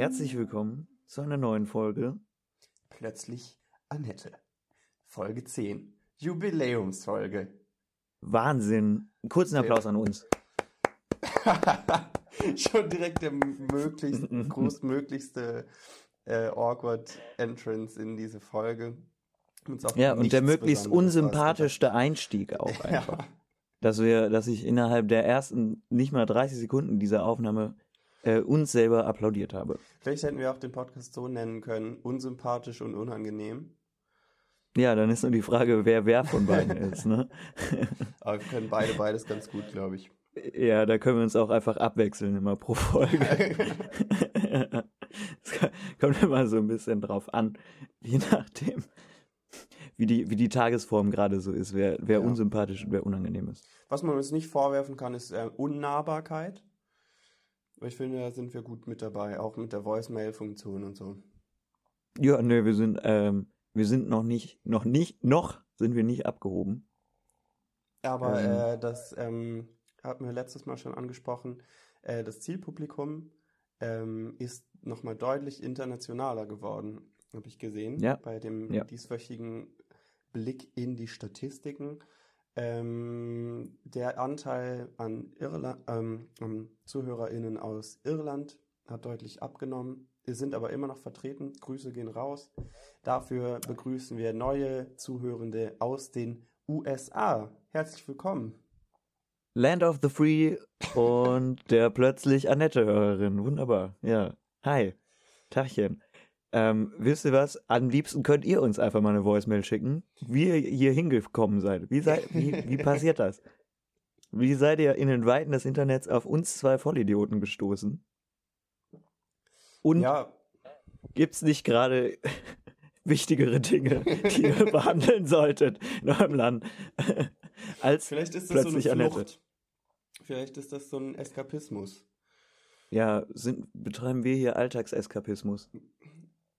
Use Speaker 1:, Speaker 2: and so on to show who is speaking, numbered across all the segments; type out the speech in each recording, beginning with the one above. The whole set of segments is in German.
Speaker 1: Herzlich willkommen zu einer neuen Folge.
Speaker 2: Plötzlich Annette. Folge 10. Jubiläumsfolge.
Speaker 1: Wahnsinn. Kurzen Applaus an uns.
Speaker 2: Schon direkt der möglichst, großmöglichste äh, awkward Entrance in diese Folge.
Speaker 1: Ja, und der möglichst unsympathischste Einstieg auch einfach. Ja. Dass wir, dass ich innerhalb der ersten nicht mal 30 Sekunden dieser Aufnahme äh, uns selber applaudiert habe.
Speaker 2: Vielleicht hätten wir auch den Podcast so nennen können, unsympathisch und unangenehm.
Speaker 1: Ja, dann ist nur die Frage, wer wer von beiden ist, ne?
Speaker 2: Aber wir können beide beides ganz gut, glaube ich.
Speaker 1: Ja, da können wir uns auch einfach abwechseln immer pro Folge. Es kommt immer so ein bisschen drauf an, je nachdem, wie die, wie die Tagesform gerade so ist, wer, wer ja. unsympathisch und wer unangenehm ist.
Speaker 2: Was man uns nicht vorwerfen kann, ist äh, Unnahbarkeit. Ich finde, da sind wir gut mit dabei, auch mit der Voicemail-Funktion und so.
Speaker 1: Ja, nö, wir sind, ähm, wir sind noch nicht, noch nicht, noch sind wir nicht abgehoben.
Speaker 2: Aber ähm, äh, das ähm, hatten wir letztes Mal schon angesprochen. Äh, das Zielpublikum ähm, ist nochmal deutlich internationaler geworden, habe ich gesehen,
Speaker 1: ja.
Speaker 2: bei dem
Speaker 1: ja.
Speaker 2: dieswöchigen Blick in die Statistiken. Ähm, der Anteil an, Irland, ähm, ZuhörerInnen aus Irland hat deutlich abgenommen. Wir sind aber immer noch vertreten. Grüße gehen raus. Dafür begrüßen wir neue Zuhörende aus den USA. Herzlich willkommen.
Speaker 1: Land of the Free und der plötzlich Annette-Hörerin. Wunderbar. Ja. Hi. Tachchen. Ähm, wisst ihr was? Am liebsten könnt ihr uns einfach mal eine Voicemail schicken, wie ihr hier hingekommen seid. Wie, seid, wie, wie passiert das? Wie seid ihr in den Weiten des Internets auf uns zwei Vollidioten gestoßen? Und ja. gibt's nicht gerade wichtigere Dinge, die ihr behandeln solltet in eurem Land, als
Speaker 2: Vielleicht ist
Speaker 1: das plötzlich
Speaker 2: so
Speaker 1: eine Flucht. Annette?
Speaker 2: Vielleicht ist das so ein Eskapismus.
Speaker 1: Ja, sind, betreiben wir hier Alltagseskapismus?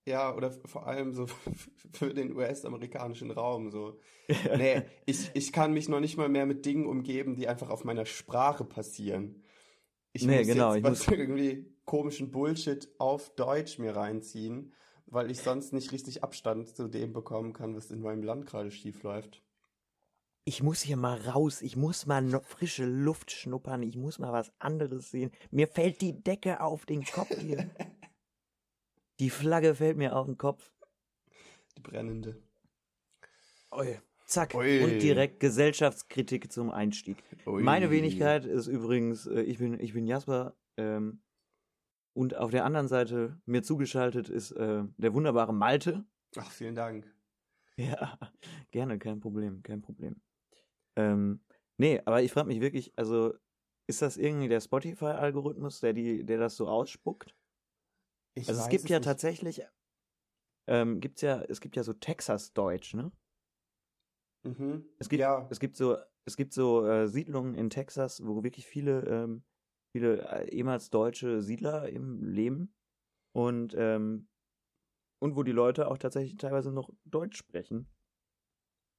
Speaker 2: Ja, oder vor allem so für den US-amerikanischen Raum. So. Nee, ich, ich kann mich noch nicht mal mehr mit Dingen umgeben, die einfach auf meiner Sprache passieren. Ich nee, muss genau, jetzt was muss... irgendwie komischen Bullshit auf Deutsch mir reinziehen, weil ich sonst nicht richtig Abstand zu dem bekommen kann, was in meinem Land gerade schief läuft.
Speaker 1: Ich muss hier mal raus, ich muss mal noch frische Luft schnuppern, ich muss mal was anderes sehen. Mir fällt die Decke auf den Kopf hier. Die Flagge fällt mir auf den Kopf.
Speaker 2: Die brennende.
Speaker 1: Oi. Zack. Ui. Und direkt Gesellschaftskritik zum Einstieg. Ui. Meine Wenigkeit ist übrigens, äh, ich bin, ich bin Jasper. Ähm, und auf der anderen Seite mir zugeschaltet ist äh, der wunderbare Malte.
Speaker 2: Ach, vielen Dank.
Speaker 1: Ja, gerne, kein Problem, kein Problem. Ähm, nee, aber ich frage mich wirklich, also ist das irgendwie der Spotify-Algorithmus, der, die, der das so ausspuckt? Ich also es gibt es ja nicht. tatsächlich, ähm, gibt's ja, es gibt ja so Texas-Deutsch, ne?
Speaker 2: Mhm.
Speaker 1: Es gibt, ja. es gibt so, es gibt so äh, Siedlungen in Texas, wo wirklich viele, ähm, viele äh, ehemals deutsche Siedler im Leben und ähm, und wo die Leute auch tatsächlich teilweise noch Deutsch sprechen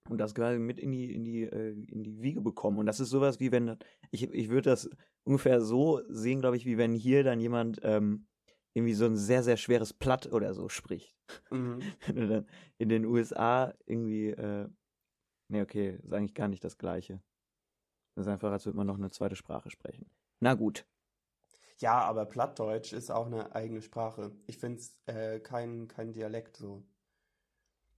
Speaker 1: und das quasi mit in die in die äh, in die Wiege bekommen und das ist sowas wie wenn ich ich würde das ungefähr so sehen glaube ich wie wenn hier dann jemand ähm, irgendwie so ein sehr, sehr schweres Platt oder so spricht. Mhm. Wenn du dann in den USA irgendwie, äh, nee, okay, ist eigentlich gar nicht das Gleiche. Das ist einfach, als würde man noch eine zweite Sprache sprechen. Na gut.
Speaker 2: Ja, aber Plattdeutsch ist auch eine eigene Sprache. Ich finde es äh, kein, kein Dialekt so.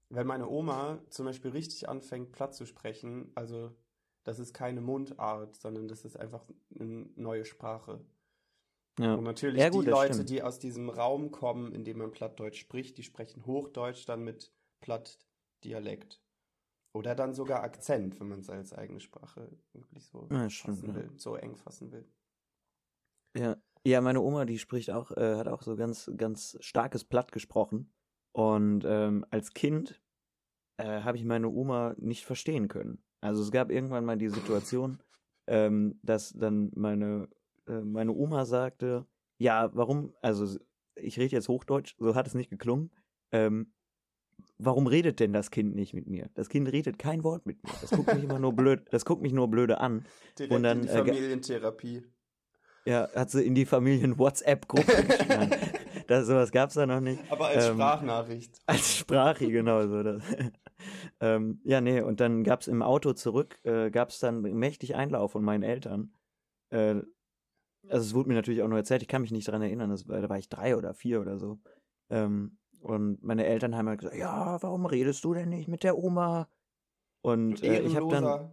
Speaker 2: Wenn meine Oma zum Beispiel richtig anfängt, Platt zu sprechen, also das ist keine Mundart, sondern das ist einfach eine neue Sprache. Ja. Und natürlich ja, gut, die Leute, stimmt. die aus diesem Raum kommen, in dem man Plattdeutsch spricht, die sprechen Hochdeutsch dann mit Plattdialekt. Oder dann sogar Akzent, wenn man es als eigene Sprache wirklich so ja, stimmt, fassen will, so eng fassen will.
Speaker 1: Ja, ja, meine Oma, die spricht auch, äh, hat auch so ganz, ganz starkes Platt gesprochen. Und ähm, als Kind äh, habe ich meine Oma nicht verstehen können. Also es gab irgendwann mal die Situation, ähm, dass dann meine äh, meine Oma sagte, ja, warum, also ich rede jetzt Hochdeutsch, so hat es nicht geklungen, ähm, warum redet denn das Kind nicht mit mir? Das Kind redet kein Wort mit mir. Das guckt mich immer nur blöd, das guckt mich nur blöde an.
Speaker 2: Direkt und dann, in die äh, Familientherapie.
Speaker 1: Ja, hat sie in die Familien-WhatsApp-Gruppe geschrieben. das, sowas gab es da noch nicht.
Speaker 2: Aber als ähm, Sprachnachricht.
Speaker 1: Als Sprache, genau so. Das. ähm, ja, nee, und dann gab es im Auto zurück, äh, gab es dann mächtig Einlauf von meinen Eltern. Äh, also es wurde mir natürlich auch nur erzählt, ich kann mich nicht daran erinnern, das, da war ich drei oder vier oder so. Ähm, und meine Eltern haben halt gesagt, ja, warum redest du denn nicht mit der Oma? Und äh, ich habe dann,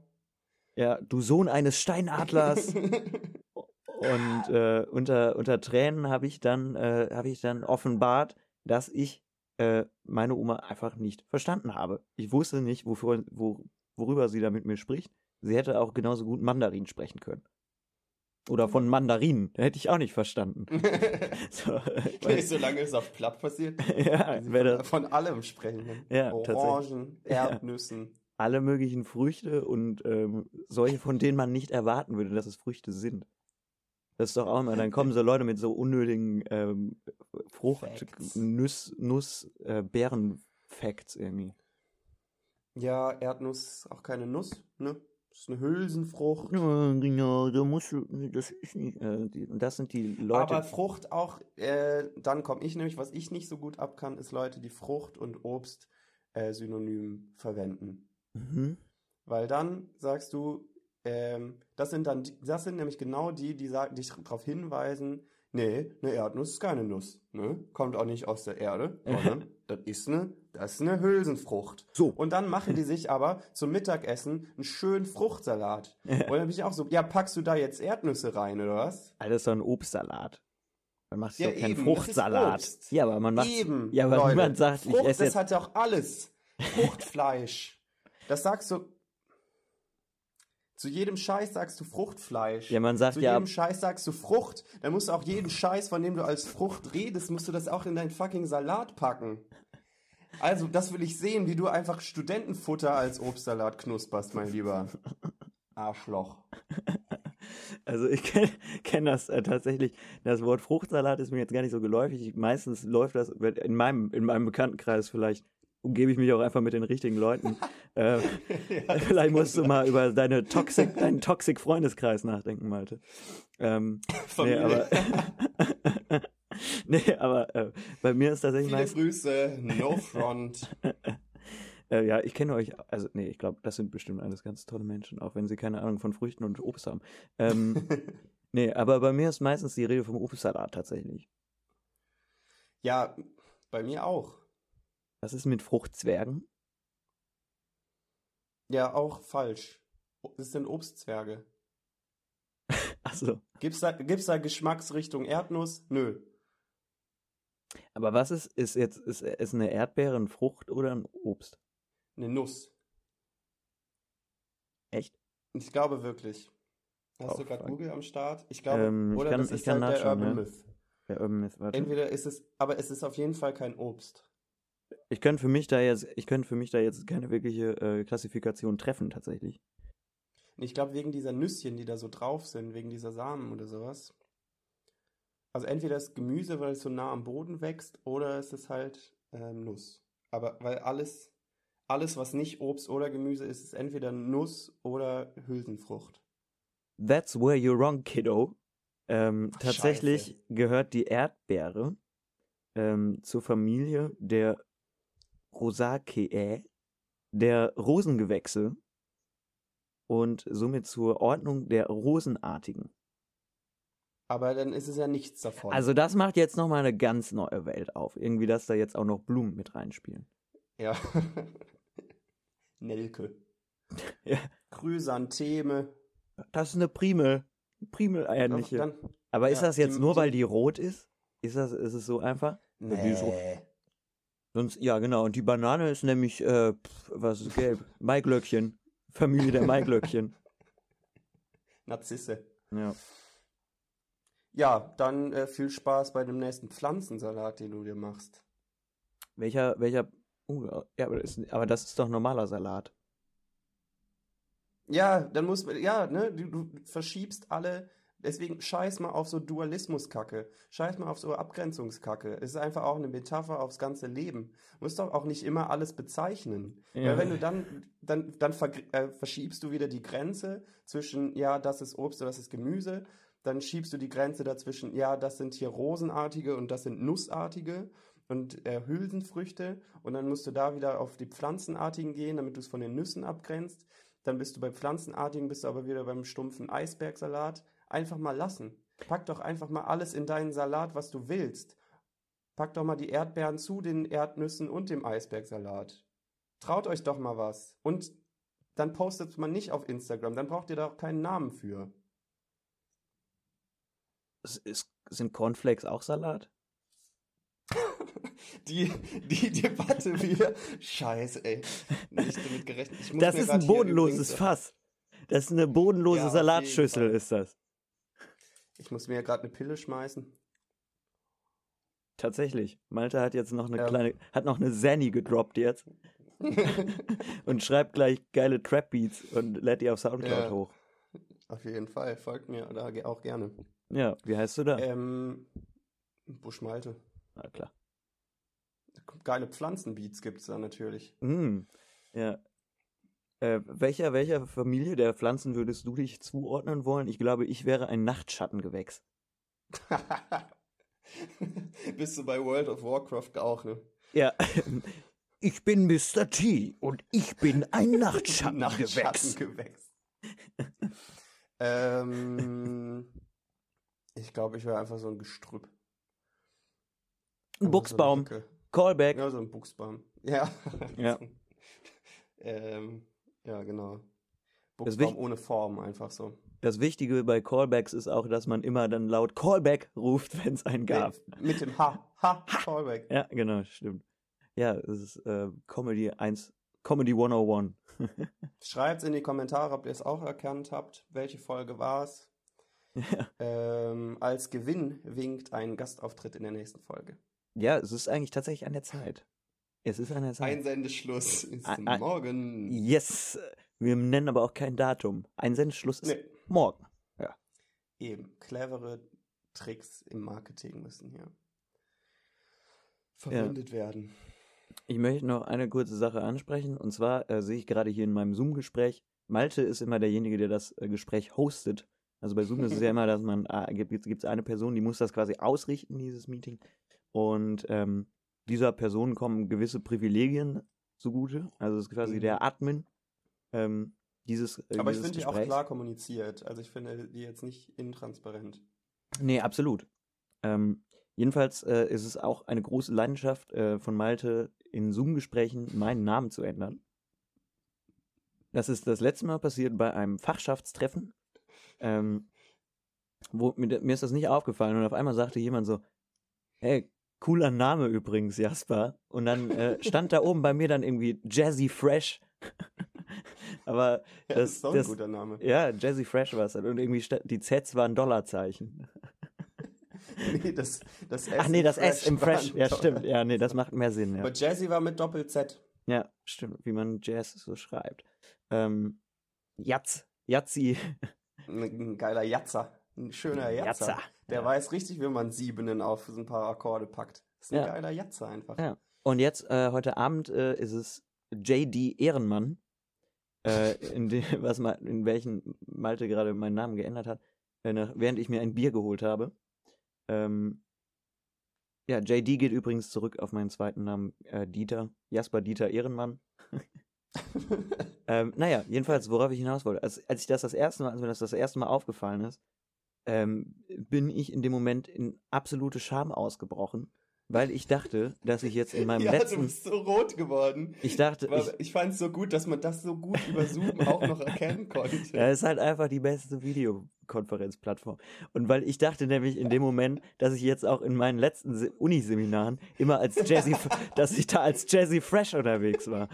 Speaker 1: ja, du Sohn eines Steinadlers. und äh, unter, unter Tränen habe ich dann, äh, habe ich dann offenbart, dass ich äh, meine Oma einfach nicht verstanden habe. Ich wusste nicht, wofür, wo, worüber sie da mit mir spricht. Sie hätte auch genauso gut Mandarin sprechen können. Oder von Mandarinen. Hätte ich auch nicht verstanden.
Speaker 2: so, weil, solange es auf platt passiert.
Speaker 1: ja,
Speaker 2: von, von allem sprechen.
Speaker 1: Ja,
Speaker 2: Orangen, Erdnüssen. Ja.
Speaker 1: Alle möglichen Früchte und ähm, solche, von denen man nicht erwarten würde, dass es Früchte sind. Das ist doch auch immer, dann kommen so Leute mit so unnötigen ähm, Frucht, Facts. Nuss, Nuss, äh, Beeren-Facts irgendwie.
Speaker 2: Ja, Erdnuss auch keine Nuss, ne? Das ist eine Hülsenfrucht.
Speaker 1: Ja, genau, da musst du, das ist nicht, äh, die, das sind die Leute.
Speaker 2: Aber Frucht auch, äh, dann komme ich nämlich, was ich nicht so gut ab kann, ist Leute, die Frucht und Obst äh, synonym verwenden.
Speaker 1: Mhm.
Speaker 2: Weil dann sagst du, ähm, das sind dann, das sind nämlich genau die, die sagen, dich darauf hinweisen, nee, eine Erdnuss ist keine Nuss, ne? Kommt auch nicht aus der Erde, sondern das ist eine, das ist eine Hülsenfrucht.
Speaker 1: So.
Speaker 2: Und dann machen die sich aber zum Mittagessen einen schönen Fruchtsalat. Und dann bin ich auch so, ja, packst du da jetzt Erdnüsse rein, oder was?
Speaker 1: Alles so ein Obstsalat. Man macht ja, doch keinen eben, Fruchtsalat. Ja, aber man macht
Speaker 2: eben.
Speaker 1: Ja, aber Leute, niemand sagt,
Speaker 2: Frucht,
Speaker 1: ich esse
Speaker 2: das hat ja auch alles. Fruchtfleisch. das sagst du, zu jedem Scheiß sagst du Fruchtfleisch.
Speaker 1: Ja, man sagt
Speaker 2: Zu
Speaker 1: ja.
Speaker 2: jedem Scheiß sagst du Frucht. Dann musst du auch jeden Scheiß, von dem du als Frucht redest, musst du das auch in deinen fucking Salat packen. Also, das will ich sehen, wie du einfach Studentenfutter als Obstsalat knusperst, mein Lieber. Arschloch.
Speaker 1: Also ich kenne kenn das äh, tatsächlich. Das Wort Fruchtsalat ist mir jetzt gar nicht so geläufig. Meistens läuft das in meinem, in meinem Bekanntenkreis vielleicht umgebe ich mich auch einfach mit den richtigen Leuten. äh, ja, vielleicht musst du mal über deine Toxic, deinen Toxic-Freundeskreis nachdenken, Malte. Ähm, nee, aber, nee, aber äh, bei mir ist tatsächlich
Speaker 2: Viele meist... Grüße, no front.
Speaker 1: äh, ja, ich kenne euch, also nee, ich glaube, das sind bestimmt alles ganz tolle Menschen, auch wenn sie keine Ahnung von Früchten und Obst haben. Ähm, nee, aber bei mir ist meistens die Rede vom Obstsalat tatsächlich.
Speaker 2: Ja, bei mir auch.
Speaker 1: Was ist mit Fruchtzwergen?
Speaker 2: Ja, auch falsch. Das sind Obstzwerge.
Speaker 1: Achso.
Speaker 2: Gibt's da, gibt's da Geschmacksrichtung Erdnuss? Nö.
Speaker 1: Aber was ist, ist jetzt, ist, ist eine Erdbeere ein Frucht oder ein Obst?
Speaker 2: Eine Nuss.
Speaker 1: Echt?
Speaker 2: Ich glaube wirklich. Hast oh, du gerade Google am Start? Ich glaube,
Speaker 1: ähm,
Speaker 2: oder
Speaker 1: ich kann,
Speaker 2: das ist halt der Urban
Speaker 1: ja.
Speaker 2: Myth.
Speaker 1: Der Urban Myth, warte.
Speaker 2: Entweder ist es, aber es ist auf jeden Fall kein Obst.
Speaker 1: Ich könnte für mich da jetzt, ich könnte für mich da jetzt keine wirkliche äh, Klassifikation treffen, tatsächlich.
Speaker 2: Ich glaube, wegen dieser Nüsschen, die da so drauf sind, wegen dieser Samen oder sowas. Also entweder das Gemüse, weil es so nah am Boden wächst, oder es ist halt ähm, Nuss. Aber weil alles, alles, was nicht Obst oder Gemüse ist, ist entweder Nuss oder Hülsenfrucht.
Speaker 1: That's where you're wrong, kiddo. Ähm, Ach, tatsächlich Scheiße. gehört die Erdbeere ähm, zur Familie der Rosaceae, der Rosengewächse und somit zur Ordnung der Rosenartigen.
Speaker 2: Aber dann ist es ja nichts davon.
Speaker 1: Also das macht jetzt nochmal eine ganz neue Welt auf. Irgendwie, dass da jetzt auch noch Blumen mit reinspielen.
Speaker 2: Ja. Nelke.
Speaker 1: ja.
Speaker 2: Chrysantheme.
Speaker 1: Das ist eine Primel. Primel ähnliche. Dann, Aber ist ja, das jetzt die, nur, weil die rot ist? Ist das, ist es so einfach?
Speaker 2: Nee.
Speaker 1: Sonst, ja, genau. Und die Banane ist nämlich, äh, pf, was ist gelb? Maiglöckchen. Familie der Maiglöckchen.
Speaker 2: Narzisse.
Speaker 1: Ja.
Speaker 2: Ja, dann äh, viel Spaß bei dem nächsten Pflanzensalat, den du dir machst.
Speaker 1: Welcher, welcher, uh, ja, aber das, ist, aber das ist doch normaler Salat.
Speaker 2: Ja, dann muss, ja, ne, du, du verschiebst alle Deswegen scheiß mal auf so Dualismuskacke. Scheiß mal auf so Abgrenzungskacke. Es ist einfach auch eine Metapher aufs ganze Leben. Du musst doch auch nicht immer alles bezeichnen. Ja. Weil wenn du dann, dann, dann ver äh, verschiebst du wieder die Grenze zwischen, ja, das ist Obst oder das ist Gemüse. dann schiebst du die Grenze dazwischen, ja, das sind hier rosenartige und das sind nussartige und äh, Hülsenfrüchte und dann musst du da wieder auf die pflanzenartigen gehen, damit du es von den Nüssen abgrenzt. Dann bist du bei pflanzenartigen, bist du aber wieder beim stumpfen Eisbergsalat. Einfach mal lassen. Pack doch einfach mal alles in deinen Salat, was du willst. Pack doch mal die Erdbeeren zu den Erdnüssen und dem Eisbergsalat. Traut euch doch mal was. Und dann postet man nicht auf Instagram, dann braucht ihr da auch keinen Namen für.
Speaker 1: Ist, sind Cornflakes auch Salat?
Speaker 2: die, die Debatte wieder. Scheiße, ey. Nicht damit gerechnet.
Speaker 1: Das ist ein bodenloses Fass. Das ist eine bodenlose
Speaker 2: Ja,
Speaker 1: Salatschüssel, ist das.
Speaker 2: Ich muss mir ja gerade eine Pille schmeißen.
Speaker 1: Tatsächlich. Malte hat jetzt noch eine
Speaker 2: Ähm.
Speaker 1: kleine, hat noch eine Zanny gedroppt jetzt und schreibt gleich geile Trap-Beats und lädt die auf Soundcloud
Speaker 2: Ja.
Speaker 1: hoch.
Speaker 2: Auf jeden Fall. Folgt mir da auch gerne.
Speaker 1: Ja, wie heißt du da?
Speaker 2: Ähm, Buschmalte.
Speaker 1: Na klar.
Speaker 2: Geile Pflanzenbeats gibt's da natürlich.
Speaker 1: Hm, ja. Äh, welcher, welcher Familie der Pflanzen würdest du dich zuordnen wollen? Ich glaube, ich wäre ein Nachtschattengewächs.
Speaker 2: Bist du bei World of Warcraft auch, ne?
Speaker 1: Ja. Ich bin Mr. T und ich bin ein Nachtschattengewächs.
Speaker 2: Nachtschattengewächs. ähm, ich glaube, ich wäre einfach so ein Gestrüpp.
Speaker 1: Ein Buchsbaum.
Speaker 2: So.
Speaker 1: Callback.
Speaker 2: ja, so ein Buchsbaum. Ja.
Speaker 1: Ja.
Speaker 2: ähm, ja, genau.
Speaker 1: Wich-
Speaker 2: ohne Form, einfach so.
Speaker 1: Das Wichtige bei Callbacks ist auch, dass man immer dann laut Callback ruft, wenn es einen gab.
Speaker 2: Nee, mit dem Ha. Ha. Callback.
Speaker 1: Ja, genau, stimmt. Ja, es ist äh, Comedy 1, Comedy 101.
Speaker 2: Schreibt in die Kommentare, ob ihr es auch erkannt habt. Welche Folge war es?
Speaker 1: Ja.
Speaker 2: Ähm, als Gewinn winkt ein Gastauftritt in der nächsten Folge.
Speaker 1: ja, es ist eigentlich tatsächlich an der Zeit. Es ist an der Zeit.
Speaker 2: Einsendeschluss ist
Speaker 1: Ein- ein-
Speaker 2: morgen.
Speaker 1: Yes. Wir nennen aber auch kein Datum. Einsendeschluss ist
Speaker 2: Nee,
Speaker 1: morgen.
Speaker 2: eben. Clevere Tricks im Marketing müssen hier verwendet werden.
Speaker 1: Ich möchte noch eine kurze Sache ansprechen. Und zwar äh, sehe ich gerade hier in meinem Zoom-Gespräch, Malte ist immer derjenige, der das äh, Gespräch hostet. Also bei Zoom ist es ja immer, dass man, äh, gibt es eine Person, die muss das quasi ausrichten, dieses Meeting. Und ähm, dieser Person kommen gewisse Privilegien zugute. Also es ist quasi
Speaker 2: Mhm.
Speaker 1: der Admin ähm, dieses, äh,
Speaker 2: Aber ich
Speaker 1: dieses
Speaker 2: finde die auch klar kommuniziert. Also ich finde die jetzt nicht intransparent.
Speaker 1: Nee, absolut. Ähm, jedenfalls äh, ist es auch eine große Leidenschaft äh, von Malte, in Zoom-Gesprächen meinen Namen zu ändern. Das ist das letzte Mal passiert bei einem Fachschaftstreffen. Ähm, wo, mir, mir ist das nicht aufgefallen und auf einmal sagte jemand so, hey, cooler Name übrigens, Jasper. Und dann äh, stand da oben bei mir dann irgendwie Jazzy Fresh. Aber
Speaker 2: Ja,
Speaker 1: Das-
Speaker 2: ist doch
Speaker 1: das-
Speaker 2: ein guter Name.
Speaker 1: ja, Jazzy Fresh war es. Und irgendwie die Zs waren Dollarzeichen.
Speaker 2: Nee, das, das S
Speaker 1: Ach nee, das S im Fresh. Ja, stimmt. Ja, nee, das macht mehr Sinn. Ja,
Speaker 2: Aber Jazzy war mit Doppel-Z.
Speaker 1: ja stimmt. Wie man Jazz so schreibt. Ähm, Jatz. Jazzi.
Speaker 2: Ein, ein geiler Jatzer. Ein schöner Jatzer. Der
Speaker 1: Ja.
Speaker 2: weiß richtig, wie man Siebenen auf so ein paar Akkorde packt. Das ist ein
Speaker 1: Ja.
Speaker 2: geiler Jatzer einfach.
Speaker 1: Ja. Und jetzt, äh, heute Abend, äh, ist es JD Ehrenmann, äh, in, de, was mal, in welchen Malte gerade meinen Namen geändert hat, äh, nach, während ich mir ein Bier geholt habe. Ähm, ja, JD geht übrigens zurück auf meinen zweiten Namen, äh, Dieter. Jasper Dieter Ehrenmann. Ähm, naja, jedenfalls, worauf ich hinaus wollte. Als, als ich das das erste Mal, als mir das das erste Mal aufgefallen ist, ähm, bin ich in dem Moment in absolute Scham ausgebrochen, weil ich dachte, dass ich jetzt in meinem
Speaker 2: ja, du
Speaker 1: letzten,
Speaker 2: bist so rot geworden.
Speaker 1: ich dachte, ich,
Speaker 2: ich fand es so gut, dass man das so gut über Zoom auch noch erkennen konnte.
Speaker 1: ja, es ist halt einfach die beste Videokonferenzplattform. Und weil ich dachte nämlich in dem Moment, dass ich jetzt auch in meinen letzten Se- Uniseminaren immer als Jazzy, dass ich da als Jazzy Fresh unterwegs war.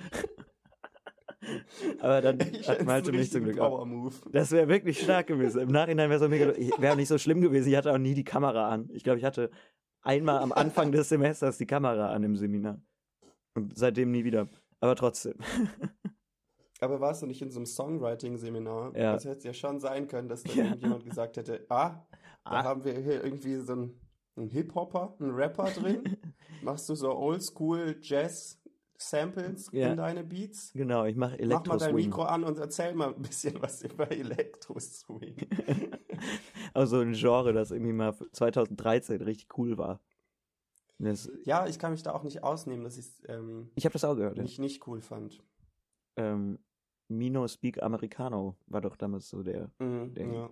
Speaker 1: Aber dann
Speaker 2: Ich
Speaker 1: hat Malte mich zum Glück.
Speaker 2: Power Move.
Speaker 1: Das wäre wirklich stark gewesen. Im Nachhinein wäre es mega. Wäre nicht so schlimm gewesen. Ich hatte auch nie die Kamera an. Ich glaube, ich hatte einmal am Anfang des Semesters die Kamera an im Seminar. Und seitdem nie wieder. Aber trotzdem.
Speaker 2: Aber warst du nicht in so einem Songwriting-Seminar?
Speaker 1: Ja.
Speaker 2: Das hätte ja schon sein können, dass da
Speaker 1: Ja.
Speaker 2: irgendjemand gesagt hätte, ah, da
Speaker 1: Ah.
Speaker 2: haben wir hier irgendwie so einen, einen Hip-Hopper, einen Rapper drin. Machst du so Oldschool Jazz, Samples
Speaker 1: Ja.
Speaker 2: in deine Beats.
Speaker 1: Genau, ich mache
Speaker 2: Mach mal
Speaker 1: Elektro
Speaker 2: dein
Speaker 1: Swing.
Speaker 2: Mikro an und erzähl mal ein bisschen was über Elektro-Swing.
Speaker 1: Also ein Genre, das irgendwie mal 2013 richtig cool war. Das,
Speaker 2: ja, ich kann mich da auch nicht ausnehmen, dass ich es ähm,
Speaker 1: ich habe das auch gehört. Ja.
Speaker 2: nicht, nicht cool fand.
Speaker 1: Ähm, Mino Speak Americano war doch damals so der.
Speaker 2: Mhm,
Speaker 1: Ding.
Speaker 2: ja.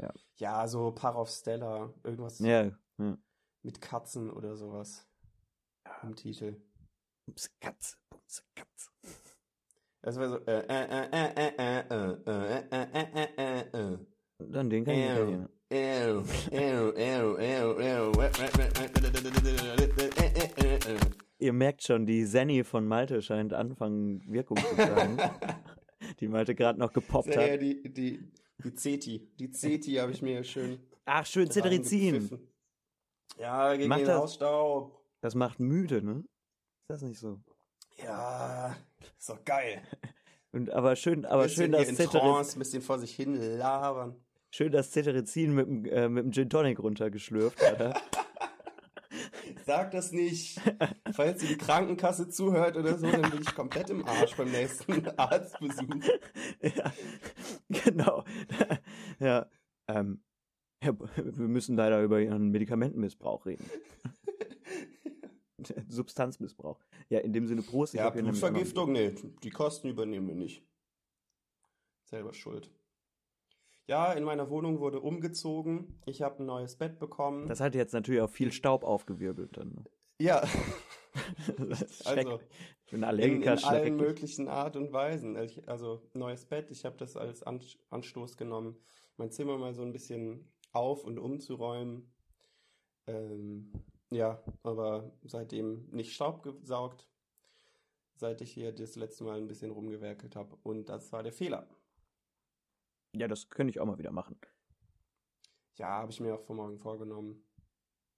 Speaker 1: Ja.
Speaker 2: ja, so Par of Stella, irgendwas
Speaker 1: Ja, ja.
Speaker 2: mit Katzen oder sowas im Titel.
Speaker 1: Bums, Katz, Bums, Katz.
Speaker 2: Das war so äh, äh, äh, äh, äh, äh, äh, äh, äh, äh, äh, äh.
Speaker 1: Dann den kann ich nicht. Ihr merkt schon, die Zenny von Malte scheint anfangen, Wirkung zu zeigen. die Malte gerade noch gepoppt
Speaker 2: Ja, ja,
Speaker 1: hat.
Speaker 2: die, die, die Zeti. Die Zeti habe ich mir schön
Speaker 1: Ach, schön Cetirizin.
Speaker 2: reingepfiffen. Ja, gegen
Speaker 1: Macht
Speaker 2: den
Speaker 1: das-
Speaker 2: Hausstaub.
Speaker 1: Das macht müde, ne? Ist das nicht so?
Speaker 2: Ja, ist doch geil.
Speaker 1: Und, aber schön, aber schön, dass
Speaker 2: in
Speaker 1: Cetirizin,
Speaker 2: Trance, ein bisschen vor sich hin labern.
Speaker 1: schön, dass Cetirizin mit, dem, äh, mit dem Gin Tonic runtergeschlürft hat.
Speaker 2: Sag das nicht. Falls die Krankenkasse zuhört oder so, dann bin ich komplett im Arsch beim nächsten Arztbesuch.
Speaker 1: ja, genau. ja, ähm, ja, wir müssen leider über ihren Medikamentenmissbrauch reden. Substanzmissbrauch. Ja, in dem Sinne Prost. Ich
Speaker 2: Ja, Blutvergiftung, nee, die Kosten übernehmen wir nicht. Selber schuld. Ja, in meiner Wohnung wurde umgezogen. Ich habe ein neues Bett bekommen.
Speaker 1: Das hat jetzt natürlich auch viel Staub aufgewirbelt. Dann. ne?
Speaker 2: ja, also
Speaker 1: schrecklich. Für einen
Speaker 2: in, in
Speaker 1: Allergiker
Speaker 2: allen möglichen Art und Weisen. Also, ich- neues Bett, ich habe das als An Anstoß genommen, mein Zimmer mal so ein bisschen auf und umzuräumen. Ähm, ja, aber seitdem nicht Staub gesaugt, seit ich hier das letzte Mal ein bisschen rumgewerkelt habe. Und das war der Fehler.
Speaker 1: Ja, das könnte ich auch mal wieder machen.
Speaker 2: Ja, habe ich mir auch vor morgen vorgenommen.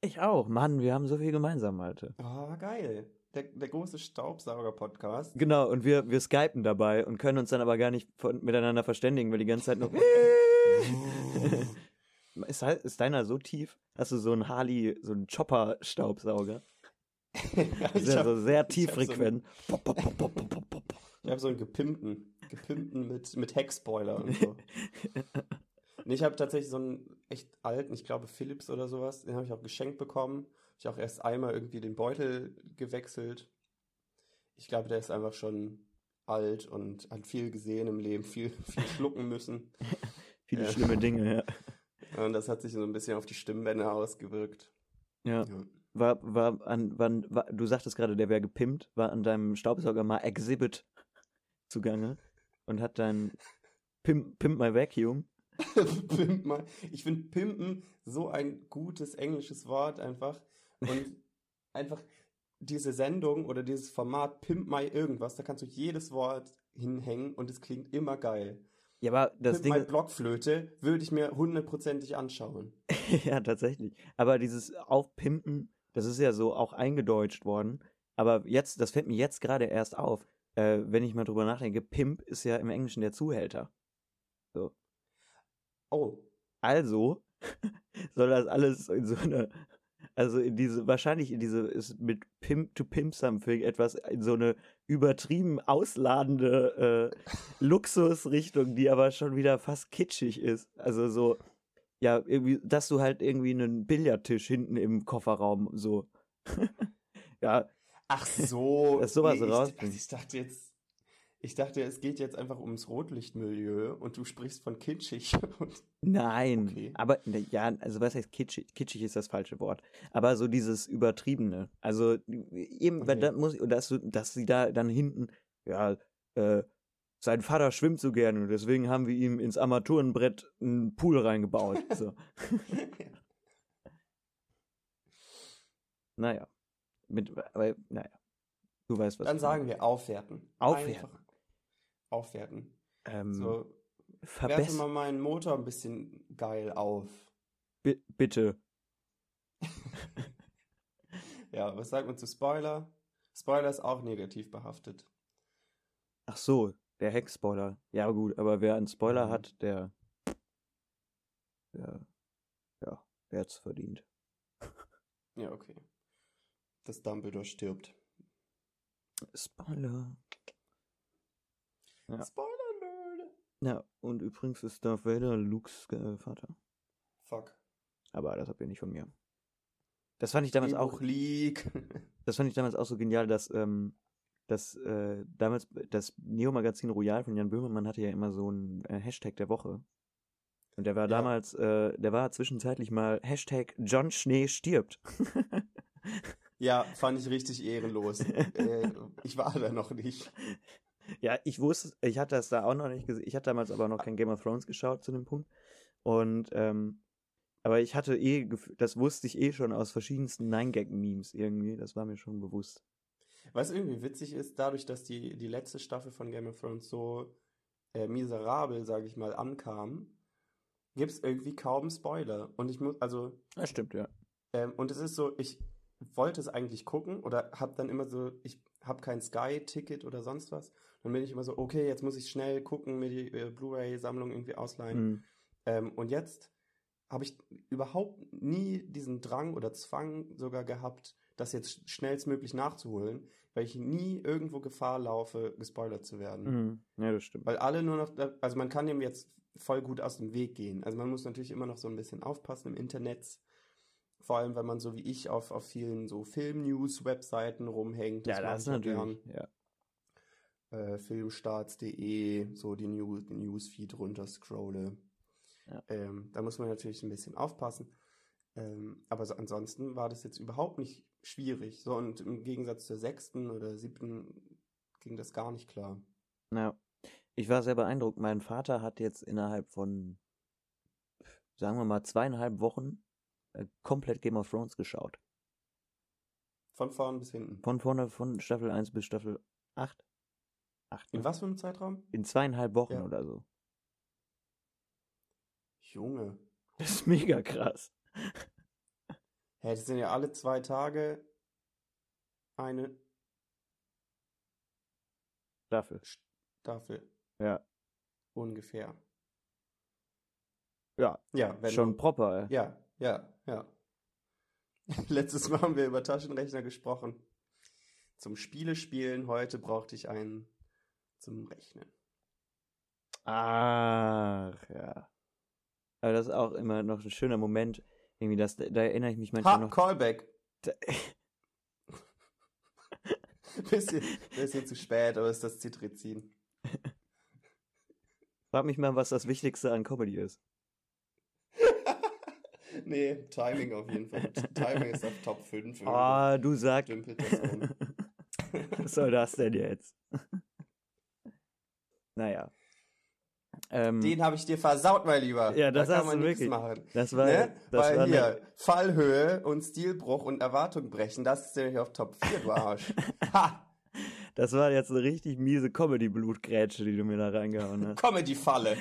Speaker 1: Ich auch. Mann, wir haben so viel gemeinsam, Malte.
Speaker 2: Ah, geil. Der, der große Staubsauger-Podcast.
Speaker 1: Genau, und wir, wir skypen dabei und können uns dann aber gar nicht von, miteinander verständigen, weil die ganze Zeit nur. ist, halt- ist deiner so tief? Hast du so einen Harley, so einen Chopper-Staubsauger? Das ist ja
Speaker 2: habe
Speaker 1: so sehr tieffrequent.
Speaker 2: Ich habe so einen gepimpten, gepimpten mit, mit Heckspoiler und so. nee, ich habe tatsächlich so einen echt alten, ich glaube Philips oder sowas, den habe ich auch geschenkt bekommen. Ich auch erst einmal irgendwie den Beutel gewechselt. Ich glaube, der ist einfach schon alt und hat viel gesehen im Leben, viel, viel schlucken müssen.
Speaker 1: Viele
Speaker 2: Ja.
Speaker 1: schlimme Dinge, ja.
Speaker 2: Und das hat sich so ein bisschen auf die Stimmbänder ausgewirkt.
Speaker 1: ja.
Speaker 2: Ja.
Speaker 1: War, war an, wann, war, du sagtest gerade, der wäre gepimpt, war an deinem Staubsauger mal Exhibit zugange und hat dein Pimp, Pimp My Vacuum.
Speaker 2: Pimp mal. Ich finde Pimpen so ein gutes englisches Wort einfach. Und einfach diese Sendung oder dieses Format Pimp My irgendwas, da kannst du jedes Wort hinhängen und es klingt immer geil.
Speaker 1: Ja, aber das Ding
Speaker 2: My
Speaker 1: ist,
Speaker 2: Blockflöte würde ich mir hundertprozentig anschauen.
Speaker 1: ja, tatsächlich. Aber dieses Aufpimpen, das ist ja so auch eingedeutscht worden. Aber jetzt, das fällt mir jetzt gerade erst auf, äh, wenn ich mal drüber nachdenke, Pimp ist ja im Englischen der Zuhälter.
Speaker 2: Oh,
Speaker 1: Also soll das alles in so eine, also in diese, wahrscheinlich in diese, ist mit Pimp to Pimp Something etwas in so eine übertrieben ausladende äh, Luxusrichtung, die aber schon wieder fast kitschig ist. Also so, ja, irgendwie, dass du halt irgendwie einen Billardtisch hinten im Kofferraum so. ja,
Speaker 2: ach so.
Speaker 1: Dass sowas
Speaker 2: ich,
Speaker 1: rausbringt.
Speaker 2: ich dachte jetzt, ich dachte, es geht jetzt einfach ums Rotlichtmilieu und du sprichst von kitschig.
Speaker 1: Nein.
Speaker 2: Okay.
Speaker 1: Aber, ne, ja, also was heißt kitschig? Kitschig ist das falsche Wort. Aber so dieses Übertriebene. Also eben, weil
Speaker 2: Okay.
Speaker 1: da muss ich, dass, dass sie da dann hinten, ja, äh, sein Vater schwimmt so gerne und deswegen haben wir ihm ins Armaturenbrett einen Pool reingebaut. So. naja. Mit, aber, naja. Du weißt, was
Speaker 2: Dann sagen wir aufwerten.
Speaker 1: Aufwerten.
Speaker 2: Einfach aufwerten.
Speaker 1: Ähm,
Speaker 2: So, werte mal meinen Motor ein bisschen geil auf.
Speaker 1: bi bitte.
Speaker 2: Ja, was sagt man zu Spoiler? Spoiler ist auch negativ behaftet.
Speaker 1: Ach so, der Heckspoiler. Ja, gut, aber wer einen Spoiler
Speaker 2: Mhm.
Speaker 1: hat, der. Der. Ja, der hat's verdient.
Speaker 2: Ja, okay. Dass Dumbledore stirbt.
Speaker 1: Spoiler. Ja.
Speaker 2: Spoiler Nerd.
Speaker 1: Ja, und übrigens ist Darth Vader Lukes äh, Vater.
Speaker 2: Fuck.
Speaker 1: Aber das habt ihr nicht von mir. Das fand ich damals auch.
Speaker 2: Drehbuch Leak.
Speaker 1: Das fand ich damals auch so genial, dass, ähm, dass äh, damals das Neo-Magazin Royal von Jan Böhmermann hatte ja immer so einen äh, Hashtag der Woche. Und der war
Speaker 2: Ja.
Speaker 1: damals, äh, der war zwischenzeitlich mal Hashtag John Schnee stirbt.
Speaker 2: ja, fand ich richtig ehrenlos. äh, ich war da noch nicht.
Speaker 1: Ja, ich wusste, ich hatte das da auch noch nicht gesehen. Ich hatte damals aber noch kein Game of Thrones geschaut zu dem Punkt. Und, ähm, aber ich hatte eh, das wusste ich eh schon aus verschiedensten Nine-Gag-Memes irgendwie. Das war mir schon bewusst.
Speaker 2: Was irgendwie witzig ist, dadurch, dass die, die letzte Staffel von Game of Thrones so äh, miserabel, sage ich mal, ankam, gibt es irgendwie kaum Spoiler. Und ich muss, also,
Speaker 1: Das stimmt, ja.
Speaker 2: ähm, und es ist so, ich wollte es eigentlich gucken oder habe dann immer so, ich habe kein Sky-Ticket oder sonst was. Dann bin ich immer so, okay, jetzt muss ich schnell gucken, mir die äh, Blu-ray-Sammlung irgendwie ausleihen.
Speaker 1: Mhm.
Speaker 2: Ähm, und jetzt habe ich überhaupt nie diesen Drang oder Zwang sogar gehabt, das jetzt schnellstmöglich nachzuholen, weil ich nie irgendwo Gefahr laufe, gespoilert zu werden.
Speaker 1: Mhm. Ja, das stimmt.
Speaker 2: Weil alle nur noch, also man kann dem jetzt voll gut aus dem Weg gehen. Also man muss natürlich immer noch so ein bisschen aufpassen im Internet. Vor allem, wenn man so wie ich auf, auf vielen so Film-News-Webseiten rumhängt.
Speaker 1: ja, das
Speaker 2: auch
Speaker 1: natürlich. Ja.
Speaker 2: äh, filmstarts.de so die New den Newsfeed runter scrolle.
Speaker 1: Ja.
Speaker 2: Ähm, da muss man natürlich ein bisschen aufpassen. Ähm, aber so, ansonsten war das jetzt überhaupt nicht schwierig. So, und im Gegensatz zur sechsten oder siebten ging das gar nicht klar.
Speaker 1: Ja. Ich war sehr beeindruckt. Mein Vater hat jetzt innerhalb von, sagen wir mal, zweieinhalb Wochen komplett Game of Thrones geschaut.
Speaker 2: Von vorn bis hinten.
Speaker 1: Von vorne, von Staffel 1 bis Staffel 8. 8
Speaker 2: In
Speaker 1: ne?
Speaker 2: was für einem Zeitraum?
Speaker 1: In zweieinhalb Wochen
Speaker 2: Ja.
Speaker 1: oder so.
Speaker 2: Junge.
Speaker 1: Das ist mega krass.
Speaker 2: Hä, das sind ja alle zwei Tage eine
Speaker 1: Staffel.
Speaker 2: Staffel.
Speaker 1: Ja.
Speaker 2: Ungefähr.
Speaker 1: Ja,
Speaker 2: Ja, wenn
Speaker 1: schon
Speaker 2: du-
Speaker 1: proper. ey.
Speaker 2: Ja, ja, ja. Letztes Mal haben wir über Taschenrechner gesprochen. Zum Spiele spielen heute brauchte ich einen zum Rechnen.
Speaker 1: Ach, ja. Aber das ist auch immer noch ein schöner Moment. Irgendwie, das, da erinnere ich mich manchmal
Speaker 2: Ha,
Speaker 1: noch.
Speaker 2: Callback.
Speaker 1: Da-
Speaker 2: bisschen, bisschen zu spät, aber es ist das Citrizin.
Speaker 1: Frag mich mal, was das Wichtigste an Comedy ist.
Speaker 2: Nee, Timing auf jeden Fall. Timing ist auf Top 5.
Speaker 1: Ah, du sagst.
Speaker 2: Rum.
Speaker 1: Was soll das denn jetzt? naja. Ähm,
Speaker 2: Den habe ich dir versaut, mein Lieber.
Speaker 1: Ja, das
Speaker 2: da kann man
Speaker 1: du wirklich.
Speaker 2: machen.
Speaker 1: das war,
Speaker 2: ne?
Speaker 1: das
Speaker 2: Weil
Speaker 1: war
Speaker 2: hier,
Speaker 1: eine,
Speaker 2: Fallhöhe und Stilbruch und Erwartung brechen, das ist nämlich auf Top 4, du Arsch. ha!
Speaker 1: das war jetzt eine richtig miese Comedy-Blutgrätsche, die du mir da reingehauen hast.
Speaker 2: Comedy-Falle.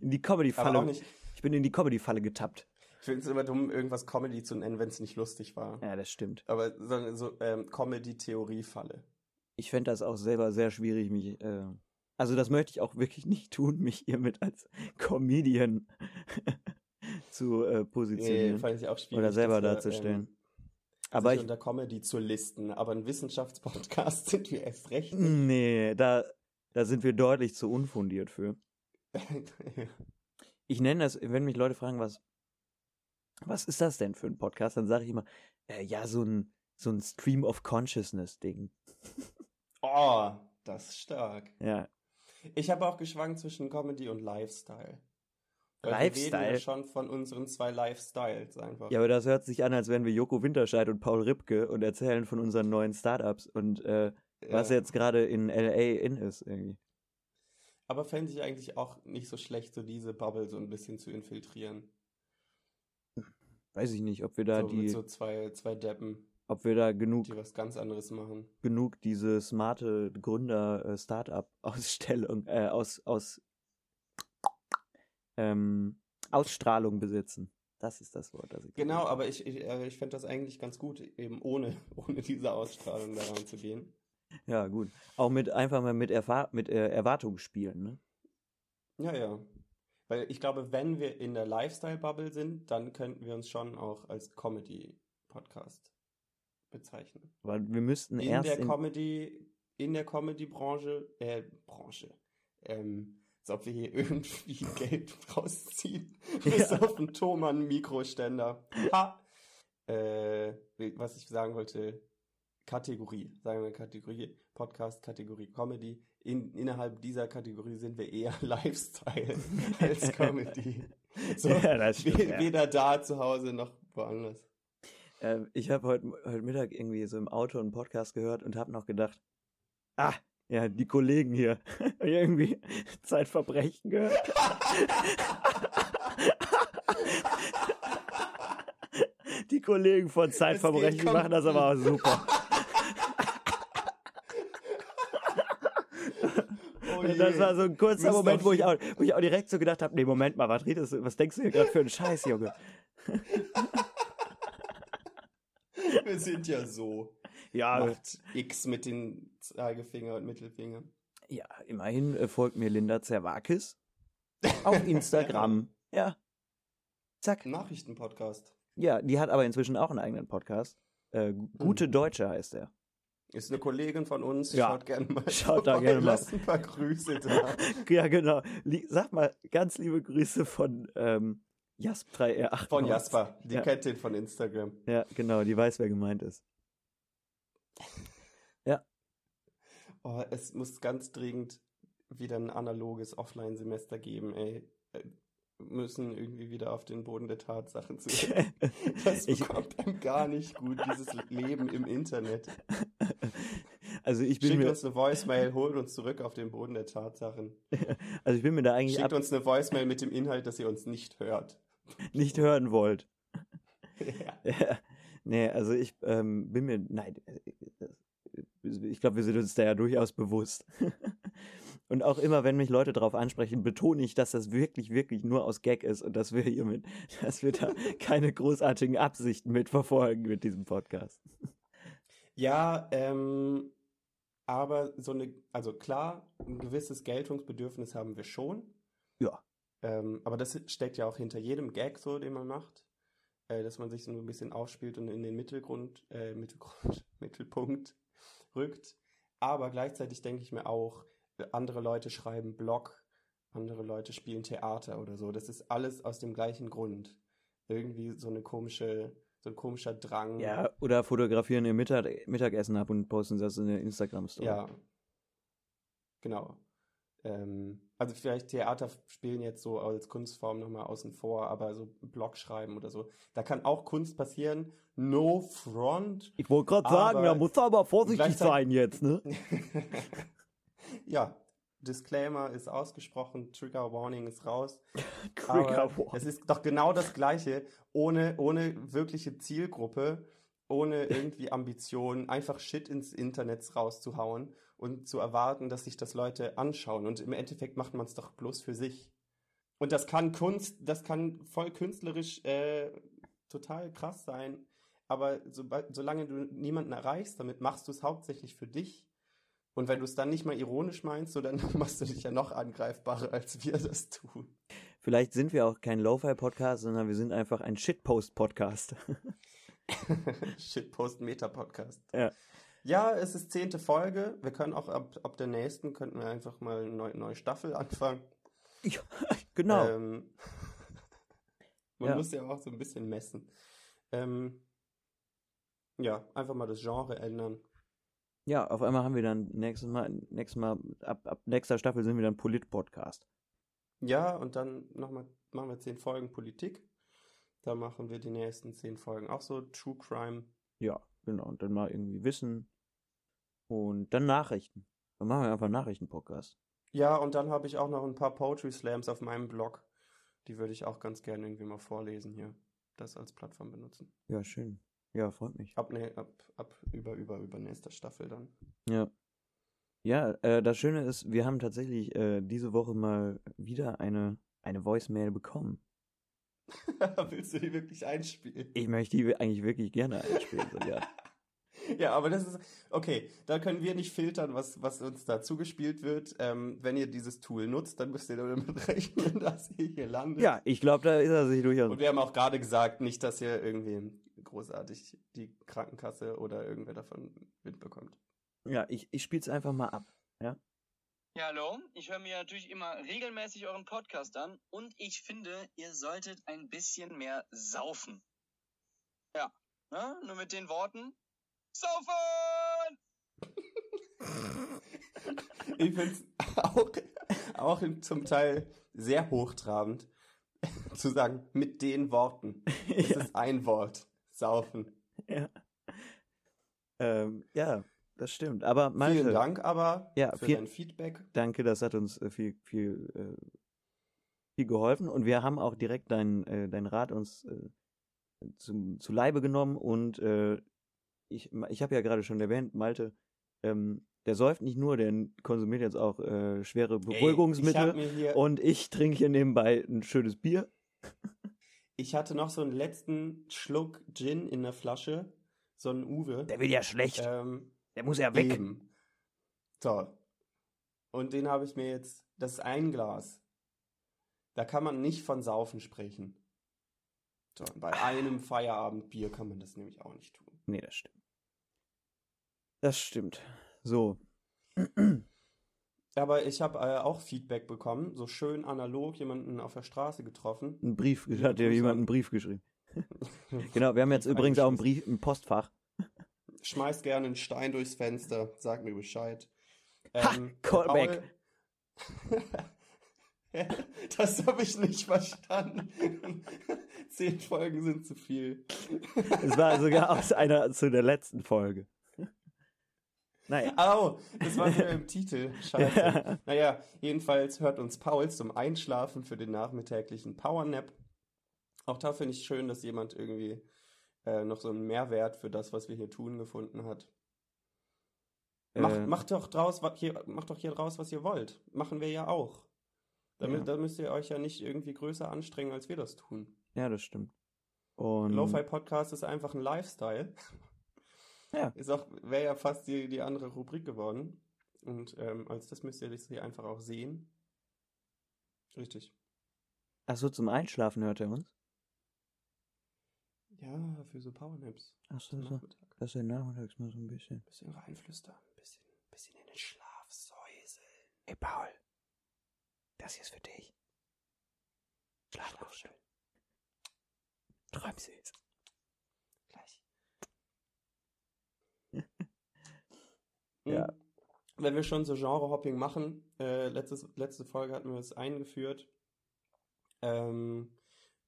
Speaker 1: In die Comedy-Falle. Ich bin in die Comedy-Falle getappt.
Speaker 2: Ich finde es immer dumm, irgendwas Comedy zu nennen, wenn es nicht lustig war.
Speaker 1: Ja, das stimmt.
Speaker 2: Aber so, so ähm, Comedy-Theorie-Falle.
Speaker 1: Ich fände das auch selber sehr schwierig, mich. Äh, also, das möchte ich auch wirklich nicht tun, mich hiermit als Comedian zu äh,
Speaker 2: Nee,
Speaker 1: positionieren
Speaker 2: fand ich auch schwierig.
Speaker 1: oder selber
Speaker 2: äh,
Speaker 1: darzustellen.
Speaker 2: Ähm,
Speaker 1: Aber ich.
Speaker 2: unter Comedy zu listen. Aber ein Wissenschaftspodcast sind wir erst recht nicht.
Speaker 1: Nee, da, da sind wir deutlich zu unfundiert für. Ich nenne das, wenn mich Leute fragen, was, was ist das denn für ein Podcast, dann sage ich immer, äh, ja, so ein, so ein Stream of Consciousness-Ding.
Speaker 2: oh, das ist stark.
Speaker 1: Ja.
Speaker 2: Ich habe auch geschwankt zwischen Comedy und Lifestyle. Weil Wir
Speaker 1: Lifestyle?
Speaker 2: reden ja schon von unseren zwei Lifestyles einfach.
Speaker 1: Ja, aber das hört sich an, als wären wir Joko Winterscheid und Paul Ripke und erzählen von unseren neuen Startups und äh, was
Speaker 2: Ja.
Speaker 1: jetzt gerade in LA in ist irgendwie.
Speaker 2: Aber fände ich eigentlich auch nicht so schlecht, so diese Bubble so ein bisschen zu infiltrieren.
Speaker 1: Weiß ich nicht, ob wir da
Speaker 2: so
Speaker 1: die,
Speaker 2: mit so zwei, zwei Deppen,
Speaker 1: ob wir da genug,
Speaker 2: die was ganz anderes machen.
Speaker 1: genug diese smarte Gründer äh, äh, aus, aus ähm, Ausstrahlung besitzen. Das ist das Wort, das ich
Speaker 2: Genau, aber ich, ich, äh, ich fände das eigentlich ganz gut, eben ohne, ohne diese Ausstrahlung da ranzugehen.
Speaker 1: habe. Ja, gut. Auch mit einfach mal mit, Erfahr mit äh, Erwartung spielen, ne?
Speaker 2: Ja, ja. Weil ich glaube, wenn wir in der Lifestyle-Bubble sind, dann könnten wir uns schon auch als Comedy-Podcast bezeichnen.
Speaker 1: Weil wir müssten
Speaker 2: In
Speaker 1: erst
Speaker 2: der
Speaker 1: in,
Speaker 2: Comedy, in der Comedy-Branche, äh, Branche, ähm, als ob wir hier irgendwie Geld rausziehen. Bis
Speaker 1: Ja.
Speaker 2: auf den Thomann Mikroständer. Ha! Äh, was ich sagen wollte, Kategorie, sagen wir Kategorie, Podcast, Kategorie Comedy. In, innerhalb dieser Kategorie sind wir eher Lifestyle als Comedy. So,
Speaker 1: Ja, das stimmt,
Speaker 2: we-
Speaker 1: ja.
Speaker 2: Weder da zu Hause noch woanders.
Speaker 1: äh, ich habe heute, heute Mittag irgendwie so im Auto einen Podcast gehört und habe noch gedacht, ah, ja, die Kollegen hier, irgendwie Zeitverbrechen gehört. Die Kollegen von Zeitverbrechen machen das aber auch super.
Speaker 2: Oh
Speaker 1: Das war so ein kurzer Moment, wo ich, auch, wo ich auch direkt so gedacht habe, nee, Moment mal, was redest du, was denkst du hier gerade für einen Scheiß, Junge?
Speaker 2: Wir sind ja so.
Speaker 1: Ja,
Speaker 2: Macht X mit den Zeigefinger und Mittelfinger.
Speaker 1: ja immerhin äh, folgt mir Linda Zerwakis auf Instagram. ja. Zack.
Speaker 2: Nachrichtenpodcast.
Speaker 1: Ja, die hat aber inzwischen auch einen eigenen Podcast. Äh, Gute Deutsche heißt er.
Speaker 2: Ist eine Kollegin von uns.
Speaker 1: Ja.
Speaker 2: Schaut gerne mal.
Speaker 1: Schaut da
Speaker 2: vorbei,
Speaker 1: gerne mal.
Speaker 2: Lasst ein paar Grüße da.
Speaker 1: Ja, genau. Sag mal ganz liebe Grüße von ähm, Jasp3R8.
Speaker 2: Von Jasper. Die
Speaker 1: Ja.
Speaker 2: kennt den von Instagram.
Speaker 1: Ja, genau, die weiß, wer gemeint ist.
Speaker 2: Oh, es muss ganz dringend wieder ein analoges Offline-Semester geben, ey. Äh, Müssen irgendwie wieder auf den Boden der Tatsachen zu. Das
Speaker 1: Ich-
Speaker 2: bekommt einem gar nicht gut, dieses Leben im Internet.
Speaker 1: Also ich bin
Speaker 2: Schickt
Speaker 1: mir,
Speaker 2: uns eine Voicemail, holt uns zurück auf den Boden der Tatsachen.
Speaker 1: also ich bin mir da eigentlich
Speaker 2: Schickt
Speaker 1: ab,
Speaker 2: uns eine Voicemail mit dem Inhalt, dass ihr uns nicht hört.
Speaker 1: nicht hören wollt.
Speaker 2: Ja.
Speaker 1: Ja, nee, also ich ähm, bin mir, nein, äh, ich glaube, wir sind uns da ja durchaus bewusst. Und auch immer, wenn mich Leute darauf ansprechen, betone ich, dass das wirklich, wirklich nur aus Gag ist und dass wir hiermit, dass wir da keine großartigen Absichten mit verfolgen mit diesem Podcast.
Speaker 2: Ja, ähm, aber so eine, also klar, ein gewisses Geltungsbedürfnis haben wir schon.
Speaker 1: Ja.
Speaker 2: Ähm, aber das steckt ja auch hinter jedem Gag so, den man macht, äh, dass man sich so ein bisschen aufspielt und in den Mittelgrund, äh, Mittelgrund, Mittelpunkt rückt. Aber gleichzeitig denke ich mir auch, andere Leute schreiben Blog, andere Leute spielen Theater oder so. Das ist alles aus dem gleichen Grund. Irgendwie so eine komische, so ein komischer Drang.
Speaker 1: Ja, oder fotografieren ihr Mittag, Mittagessen ab und posten das in der Instagram-Story.
Speaker 2: Ja. Genau. Ähm, also vielleicht Theater spielen jetzt so als Kunstform nochmal außen vor, aber so Blog schreiben oder so, da kann auch Kunst passieren. No front.
Speaker 1: Ich wollte gerade sagen, da muss aber vorsichtig sein jetzt, ne?
Speaker 2: ja, Disclaimer ist ausgesprochen, Trigger Warning ist raus.
Speaker 1: Trigger Warning.
Speaker 2: Es ist doch genau das Gleiche, ohne, ohne wirkliche Zielgruppe, ohne irgendwie Ambition, einfach Shit ins Internet rauszuhauen und zu erwarten, dass sich das Leute anschauen. Und im Endeffekt macht man es doch bloß für sich. Und das kann Kunst, das kann voll künstlerisch äh, total krass sein. Aber sobald, solange du niemanden erreichst, damit machst du es hauptsächlich für dich. Und wenn du es dann nicht mal ironisch meinst, so dann machst du dich ja noch angreifbarer, als wir das tun.
Speaker 1: Vielleicht sind wir auch kein Lo-Fi-Podcast, sondern wir sind einfach ein Shitpost-Podcast.
Speaker 2: Shitpost Meta Podcast.
Speaker 1: Ja.
Speaker 2: Ja, es ist zehnte Folge. Wir können auch ab, ab der nächsten könnten wir einfach mal eine neue, neue Staffel anfangen.
Speaker 1: Ja, genau.
Speaker 2: Ähm, man
Speaker 1: Ja.
Speaker 2: muss ja auch so ein bisschen messen. Ähm, ja, einfach mal das Genre ändern.
Speaker 1: Ja, auf einmal haben wir dann nächstes Mal, nächstes Mal, ab, ab nächster Staffel sind wir dann Polit-Podcast.
Speaker 2: Ja, und dann nochmal machen wir zehn Folgen Politik. Da machen wir die nächsten zehn Folgen auch so True Crime.
Speaker 1: Ja, genau. Und dann mal irgendwie Wissen. Und dann Nachrichten. Dann machen wir einfach einen Nachrichten-Podcast.
Speaker 2: Ja, und dann habe ich auch noch ein paar Poetry Slams auf meinem Blog. Die würde ich auch ganz gerne irgendwie mal vorlesen hier. Das als Plattform benutzen.
Speaker 1: Ja, schön. Ja, freut mich.
Speaker 2: Ab, ne, ab, ab über, über, über nächster Staffel dann.
Speaker 1: Ja. Ja, äh, das Schöne ist, wir haben tatsächlich äh, diese Woche mal wieder eine, eine Voicemail bekommen.
Speaker 2: Willst du die wirklich einspielen?
Speaker 1: Ich möchte die eigentlich wirklich gerne einspielen, so, ja.
Speaker 2: Ja, aber das ist, okay, da können wir nicht filtern, was, was uns da zugespielt wird. Ähm, wenn ihr dieses Tool nutzt, dann müsst ihr damit rechnen, dass ihr hier landet.
Speaker 1: Ja, ich glaube, da ist er sich durchaus.
Speaker 2: Und wir haben auch gerade gesagt, nicht, dass ihr irgendwie großartig die Krankenkasse oder irgendwer davon mitbekommt.
Speaker 1: Ja, ich, ich spiel's einfach mal ab. Ja.
Speaker 3: Ja, hallo. Ich höre mir natürlich immer regelmäßig euren Podcast an und ich finde, ihr solltet ein bisschen mehr saufen. Ja, ne? nur mit den Worten. Saufen!
Speaker 2: Ich finde es auch, auch zum Teil sehr hochtrabend zu sagen, mit den Worten. Es
Speaker 1: ja.
Speaker 2: ist ein Wort. Saufen.
Speaker 1: Ja. Ähm, ja, das stimmt. Aber Malte,
Speaker 2: Vielen Dank aber
Speaker 1: Ja,
Speaker 2: für
Speaker 1: viel-
Speaker 2: dein Feedback.
Speaker 1: danke, das hat uns äh, viel, viel, äh, viel geholfen. Und wir haben auch direkt deinen äh, deinen Rat uns zum, zu Leibe genommen. Und äh, ich, ich habe ja gerade schon erwähnt, Malte, ähm, der säuft nicht nur, der konsumiert jetzt auch äh, schwere
Speaker 2: Ey, ich
Speaker 1: Beruhigungsmittel.
Speaker 2: mir hier,
Speaker 1: und ich trinke hier nebenbei ein schönes Bier.
Speaker 2: Ich hatte noch so einen letzten Schluck Gin in der Flasche. So einen Uwe.
Speaker 1: Der will ja schlecht.
Speaker 2: Ähm,
Speaker 1: der muss ja weg.
Speaker 2: Eben. So. Und den habe ich mir jetzt, das ist ein Glas. Da kann man nicht von Saufen sprechen. So, bei einem Feierabendbier kann man das nämlich auch nicht tun.
Speaker 1: Nee, das stimmt. Das stimmt. So.
Speaker 2: Aber ich habe äh, auch Feedback bekommen, so schön analog, jemanden auf der Straße getroffen.
Speaker 1: Ein Brief, hat dir jemand
Speaker 2: an-
Speaker 1: einen Brief geschrieben. Genau, wir haben jetzt übrigens auch ein
Speaker 2: eingeschmissen.
Speaker 1: Brief, ein Postfach.
Speaker 2: Schmeiß gerne einen Stein durchs Fenster, sag mir Bescheid.
Speaker 1: Ha,
Speaker 2: Ähm,
Speaker 1: Callback.
Speaker 2: Paul- das habe ich nicht verstanden. Zehn Folgen sind zu viel.
Speaker 1: Es war sogar aus einer zu der letzten Folge. Naja.
Speaker 2: Au, das war ja im Titel. Scheiße. Naja, jedenfalls hört uns Paul zum Einschlafen für den nachmittäglichen Powernap. Auch da finde ich schön, dass jemand irgendwie äh, noch so einen Mehrwert für das, was wir hier tun, gefunden hat. Macht,
Speaker 1: Äh,
Speaker 2: macht, doch draus, wa- hier, macht doch hier draus, was ihr wollt. Machen wir ja auch. Damit,
Speaker 1: Ja.
Speaker 2: Da müsst ihr euch ja nicht irgendwie größer anstrengen, als wir das tun.
Speaker 1: Ja, das stimmt. Und
Speaker 2: Lo-Fi Podcast ist einfach ein Lifestyle.
Speaker 1: Ja.
Speaker 2: Ist auch, wäre ja fast die, die andere Rubrik geworden. Und ähm, als das müsst ihr das hier einfach auch sehen. Richtig.
Speaker 1: Achso, zum Einschlafen hört er uns?
Speaker 2: Ja, für so Powernaps.
Speaker 1: Achso,
Speaker 2: Zum
Speaker 1: so.
Speaker 2: Nachmittag.
Speaker 1: Das ist ja nachmittags mal so ein bisschen.
Speaker 2: Bisschen reinflüstern, bisschen, bisschen in den Schlaf säuseln.
Speaker 1: Hey Paul, das hier ist für dich. Schlaf gut. Träum süß.
Speaker 2: Gleich.
Speaker 1: Ja.
Speaker 2: Hm. Wenn wir schon so Genre-Hopping machen, äh, letztes, letzte Folge hatten wir es eingeführt, ähm,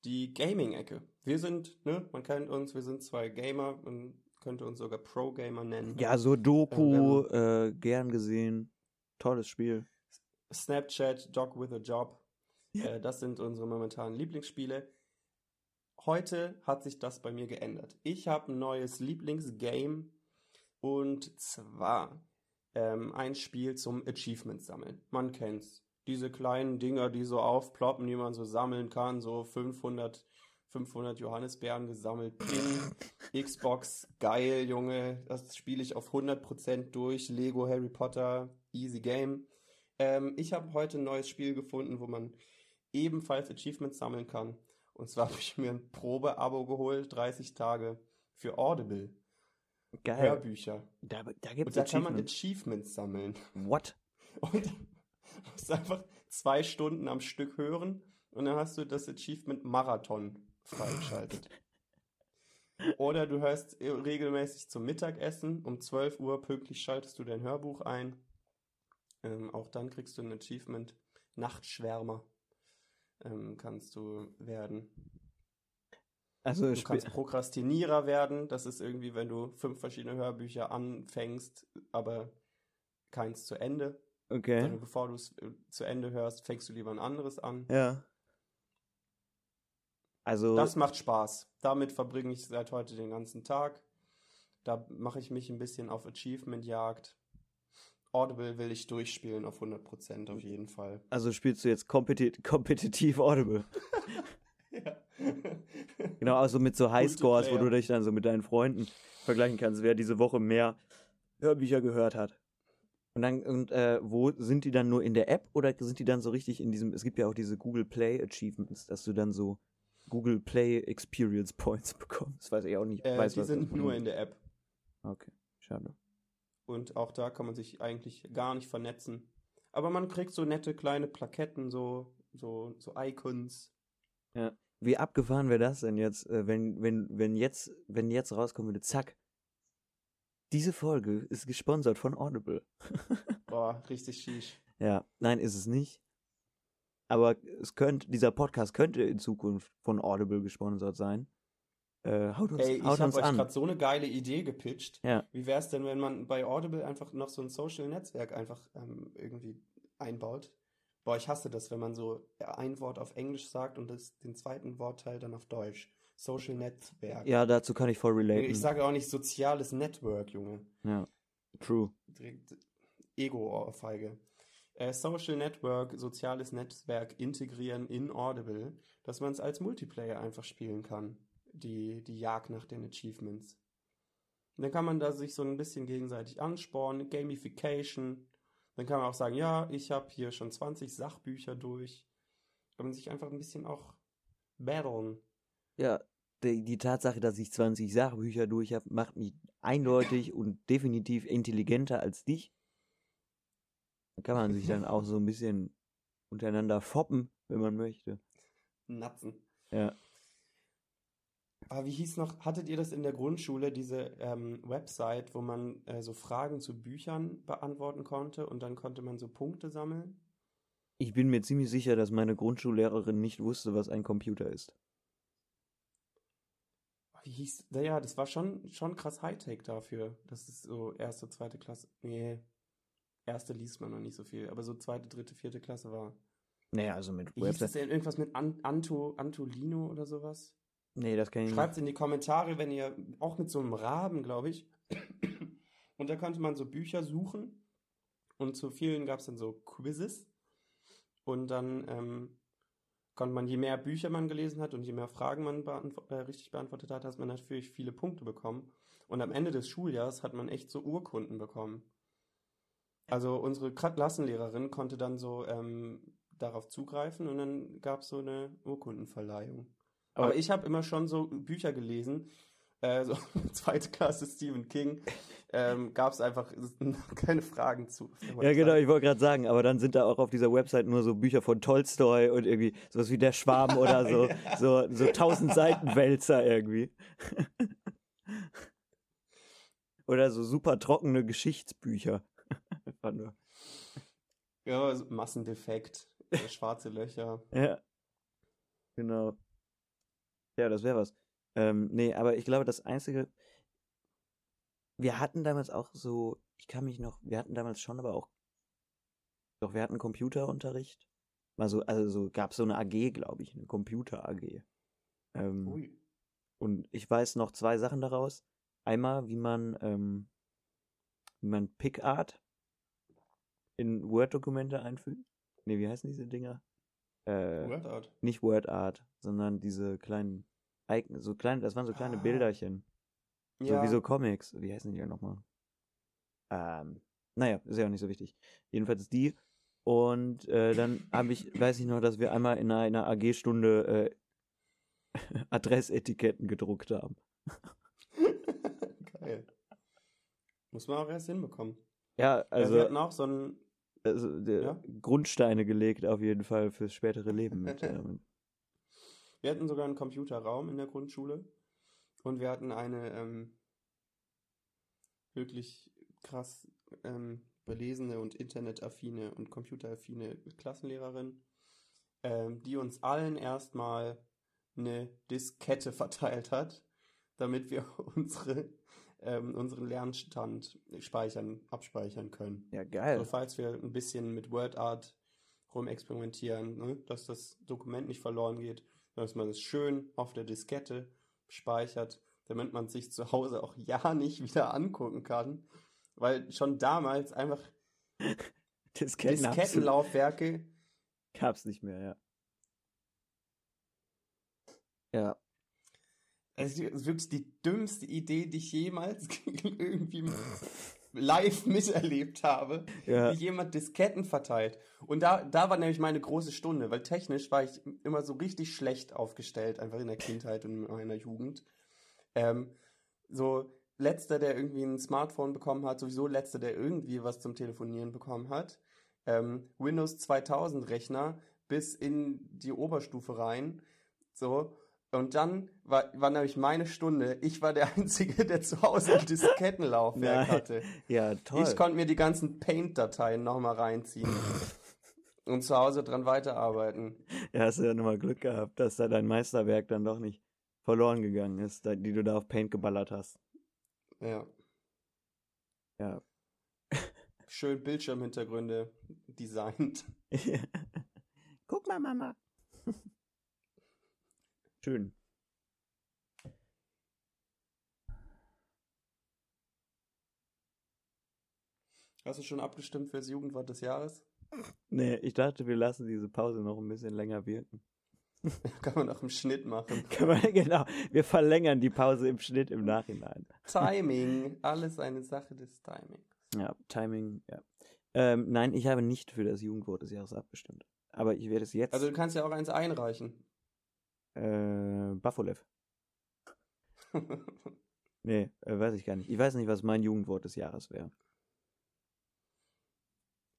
Speaker 2: die Gaming-Ecke. Wir sind, ne, man kennt uns, wir sind zwei Gamer, man könnte uns sogar Pro-Gamer nennen.
Speaker 1: Ja, so Doku, äh, gern gesehen. Tolles Spiel.
Speaker 2: Snapchat, Dog with a Job,
Speaker 1: Ja.
Speaker 2: äh, das sind unsere momentanen Lieblingsspiele. Heute hat sich das bei mir geändert. Ich habe ein neues Lieblingsgame und zwar ähm, ein Spiel zum Achievement sammeln. Man kennt's. Diese kleinen Dinger, die so aufploppen, die man so sammeln kann, so 500, 500 Johannisbeeren gesammelt. Ping, Xbox, geil, Junge. Das spiele ich auf 100% durch. Lego, Harry Potter, easy game. Ähm, ich habe heute ein neues Spiel gefunden, wo man ebenfalls Achievements sammeln kann. Und zwar habe ich mir ein Probeabo geholt, 30 Tage für Audible,
Speaker 1: Geil.
Speaker 2: Hörbücher.
Speaker 1: Da, da
Speaker 2: Und
Speaker 1: gibt's
Speaker 2: da kann man
Speaker 1: Achievements.
Speaker 2: Sammeln.
Speaker 1: What?
Speaker 2: Und du musst einfach zwei Stunden am Stück hören und dann hast du das Achievement Marathon freigeschaltet. Oder du hörst regelmäßig zum Mittagessen, um 12 Uhr pünktlich schaltest du dein Hörbuch ein. Ähm, auch dann kriegst du ein Achievement Nachtschwärmer. Ähm, kannst du werden.
Speaker 1: Also,
Speaker 2: Du kannst Prokrastinierer werden. Das ist irgendwie, wenn du fünf verschiedene Hörbücher anfängst, aber keins zu Ende.
Speaker 1: okay.
Speaker 2: Sondern bevor du es äh, zu Ende hörst, fängst du lieber ein anderes an.
Speaker 1: Ja. Also,
Speaker 2: Das macht Spaß. Damit verbringe ich seit heute den ganzen Tag. Da mache ich mich ein bisschen auf Achievement-Jagd. Audible will ich durchspielen auf 100% auf jeden Fall.
Speaker 1: also spielst du jetzt kompeti kompetitiv Audible.
Speaker 2: ja.
Speaker 1: Genau, also mit so Highscores, wo du dich dann so mit deinen Freunden vergleichen kannst, wer diese Woche mehr Hörbücher gehört hat. Und dann, und äh, wo sind die dann nur in der App oder sind die dann so richtig in diesem, es gibt ja auch diese Google Play Achievements, dass du dann so Google Play Experience Points bekommen. Das weiß ich auch nicht.
Speaker 2: Äh,
Speaker 1: weiß,
Speaker 2: die sind nur in der App.
Speaker 1: Okay, schade.
Speaker 2: Und auch da kann man sich eigentlich gar nicht vernetzen. Aber man kriegt so nette kleine Plaketten, so, so, so Icons.
Speaker 1: Wie abgefahren wäre das denn jetzt, äh, wenn, wenn, wenn jetzt, wenn jetzt rauskommen würde, zack. Diese Folge ist gesponsert von Audible.
Speaker 2: Boah, richtig schisch.
Speaker 1: Ja, nein, ist es nicht. Aber es könnte, dieser Podcast könnte in Zukunft von Audible gesponsert sein. Äh, haut uns,
Speaker 2: Ey, ich habe
Speaker 1: uns
Speaker 2: euch gerade so eine geile Idee gepitcht.
Speaker 1: Ja.
Speaker 2: Wie wäre es denn, wenn man bei Audible einfach noch so ein Social-Netzwerk einfach ähm, irgendwie einbaut? Boah, ich hasse das, wenn man so ein Wort auf Englisch sagt und das, den zweiten Wortteil dann auf Deutsch. Social-Netzwerk.
Speaker 1: Ja, dazu kann ich voll relaten.
Speaker 2: Ich sage auch nicht soziales Network, Junge.
Speaker 1: ja, true.
Speaker 2: Direkt Ego-Ohrfeige. Äh, Social Network, soziales Netzwerk integrieren in Audible, dass man es als Multiplayer einfach spielen kann. Die, die Jagd nach den Achievements. Und dann kann man da sich so ein bisschen gegenseitig anspornen, Gamification. Dann kann man auch sagen, ja, ich habe hier schon 20 Sachbücher durch. Kann man sich einfach ein bisschen auch battlen.
Speaker 1: Ja, die, die Tatsache, dass ich 20 Sachbücher durch habe, macht mich eindeutig und definitiv intelligenter als dich. Da kann man sich dann auch so ein bisschen untereinander foppen, wenn man möchte.
Speaker 2: Natzen.
Speaker 1: Ja.
Speaker 2: Aber wie hieß noch, hattet ihr das in der Grundschule, diese ähm, Website, wo man äh, so Fragen zu Büchern beantworten konnte und dann konnte man so Punkte sammeln?
Speaker 1: Ich bin mir ziemlich sicher, dass meine Grundschullehrerin nicht wusste, was ein Computer ist.
Speaker 2: Wie hieß, naja, das war schon, schon krass Hightech dafür. Das ist so erste, zweite Klasse. Nee, erste liest man noch nicht so viel, aber so zweite, dritte, vierte Klasse war.
Speaker 1: Naja, also mit
Speaker 2: Wie hieß das
Speaker 1: Website.
Speaker 2: denn? Irgendwas mit An Anto, Antolino oder sowas?
Speaker 1: Nee, das kann ich
Speaker 2: Schreibt in die Kommentare, wenn ihr auch mit so einem Raben, glaube ich. Und da konnte man so Bücher suchen. Und zu vielen gab es dann so Quizzes. Und dann ähm, konnte man, je mehr Bücher man gelesen hat und je mehr Fragen man beantw äh, richtig beantwortet hat, hat man natürlich viele Punkte bekommen. Und am Ende des Schuljahres hat man echt so Urkunden bekommen. Also unsere Klassenlehrerin konnte dann so ähm, darauf zugreifen und dann gab es so eine Urkundenverleihung. Aber,
Speaker 1: Aber-
Speaker 2: ich habe immer schon so Bücher gelesen, äh, so zweite Klasse Stephen King, ähm, gab es einfach keine Fragen zu.
Speaker 1: Ja, genau, ich wollte gerade sagen, aber dann sind da auch auf dieser Website nur so Bücher von Tolstoi und irgendwie sowas wie Der Schwarm oder so, so, so tausend Seiten Wälzer irgendwie. oder so super trockene Geschichtsbücher.
Speaker 2: Ja, so Massendefekt, äh, schwarze Löcher.
Speaker 1: Ja. Genau. Ja, das wäre was. Ähm, nee, aber ich glaube, das Einzige. Wir hatten damals auch so, ich kann mich noch, wir hatten damals schon aber auch. Doch, wir hatten Computerunterricht. Mal so, also so gab es so eine AG, glaube ich, eine Computer-AG. Ähm,
Speaker 2: Ui.
Speaker 1: und ich weiß noch zwei Sachen daraus. Einmal, wie man, ähm, wie man PicArt in Word-Dokumente einfügt. Nee, wie heißen diese Dinger? Äh,
Speaker 2: WordArt.
Speaker 1: nicht WordArt, sondern diese kleinen Icon, so kleine, das waren so kleine
Speaker 2: Ah.
Speaker 1: Bilderchen. So
Speaker 2: Ja,
Speaker 1: wie so Comics. Wie heißen die denn nochmal? Ähm, naja, ist ja auch nicht so wichtig. Jedenfalls die. Und äh, dann habe ich, weiß ich noch, dass wir einmal in einer, AG-Stunde äh, Adressetiketten gedruckt haben.
Speaker 2: Geil. Muss man auch erst hinbekommen.
Speaker 1: Ja,
Speaker 2: Also,
Speaker 1: also,
Speaker 2: wir hatten auch so ein,
Speaker 1: also
Speaker 2: Ja?
Speaker 1: Grundsteine gelegt auf jeden Fall fürs spätere Leben mit. ähm,
Speaker 2: wir hatten sogar einen Computerraum in der Grundschule und wir hatten eine ähm, wirklich krass ähm, belesene und internetaffine und computeraffine Klassenlehrerin, ähm, die uns allen erstmal eine Diskette verteilt hat, damit wir unsere, ähm, unseren Lernstand speichern, abspeichern können.
Speaker 1: ja, geil.
Speaker 2: So, falls wir ein bisschen mit WordArt rumexperimentieren, ne, dass das Dokument nicht verloren geht, dass man es schön auf der Diskette speichert, damit man sich zu Hause auch ja nicht wieder angucken kann. Weil schon damals einfach
Speaker 1: Disketten
Speaker 2: Diskettenlaufwerke,
Speaker 1: gab's nicht mehr, ja. Ja,
Speaker 2: Es ist wirklich die dümmste Idee, die ich jemals irgendwie live miterlebt habe,
Speaker 1: Ja.
Speaker 2: wie jemand Disketten verteilt. Und da, da war nämlich meine große Stunde, weil technisch war ich immer so richtig schlecht aufgestellt, einfach in der Kindheit und in meiner Jugend. Ähm, so letzter, der irgendwie ein Smartphone bekommen hat, sowieso letzter, der irgendwie was zum Telefonieren bekommen hat. Ähm, Windows 2000 Rechner bis in die Oberstufe rein. So. Und dann war, war nämlich meine Stunde. Ich war der Einzige, der zu Hause ein Diskettenlaufwerk hatte.
Speaker 1: Ja, toll.
Speaker 2: Ich konnte mir die ganzen Paint-Dateien nochmal reinziehen und zu Hause dran weiterarbeiten.
Speaker 1: Ja, hast du ja nochmal Glück gehabt, dass da dein Meisterwerk dann doch nicht verloren gegangen ist, die du da auf Paint geballert hast.
Speaker 2: Ja.
Speaker 1: Ja.
Speaker 2: Schön Bildschirmhintergründe designt.
Speaker 1: Guck mal, Mama. Schön.
Speaker 2: Hast du schon abgestimmt fürs Jugendwort des Jahres?
Speaker 1: Nee, ich dachte, wir lassen diese Pause noch ein bisschen länger wirken.
Speaker 2: Kann man auch im Schnitt machen.
Speaker 1: Kann man, genau, wir verlängern die Pause im Schnitt im Nachhinein.
Speaker 2: Timing. Alles eine Sache des Timings.
Speaker 1: Ja, Timing, ja. Ähm, nein, ich habe nicht für das Jugendwort des Jahres abgestimmt. Aber ich werde es jetzt.
Speaker 2: Also du kannst ja auch eins einreichen.
Speaker 1: Äh, Bafolev. Nee, äh, weiß ich gar nicht. Ich weiß nicht, was mein Jugendwort des Jahres wäre.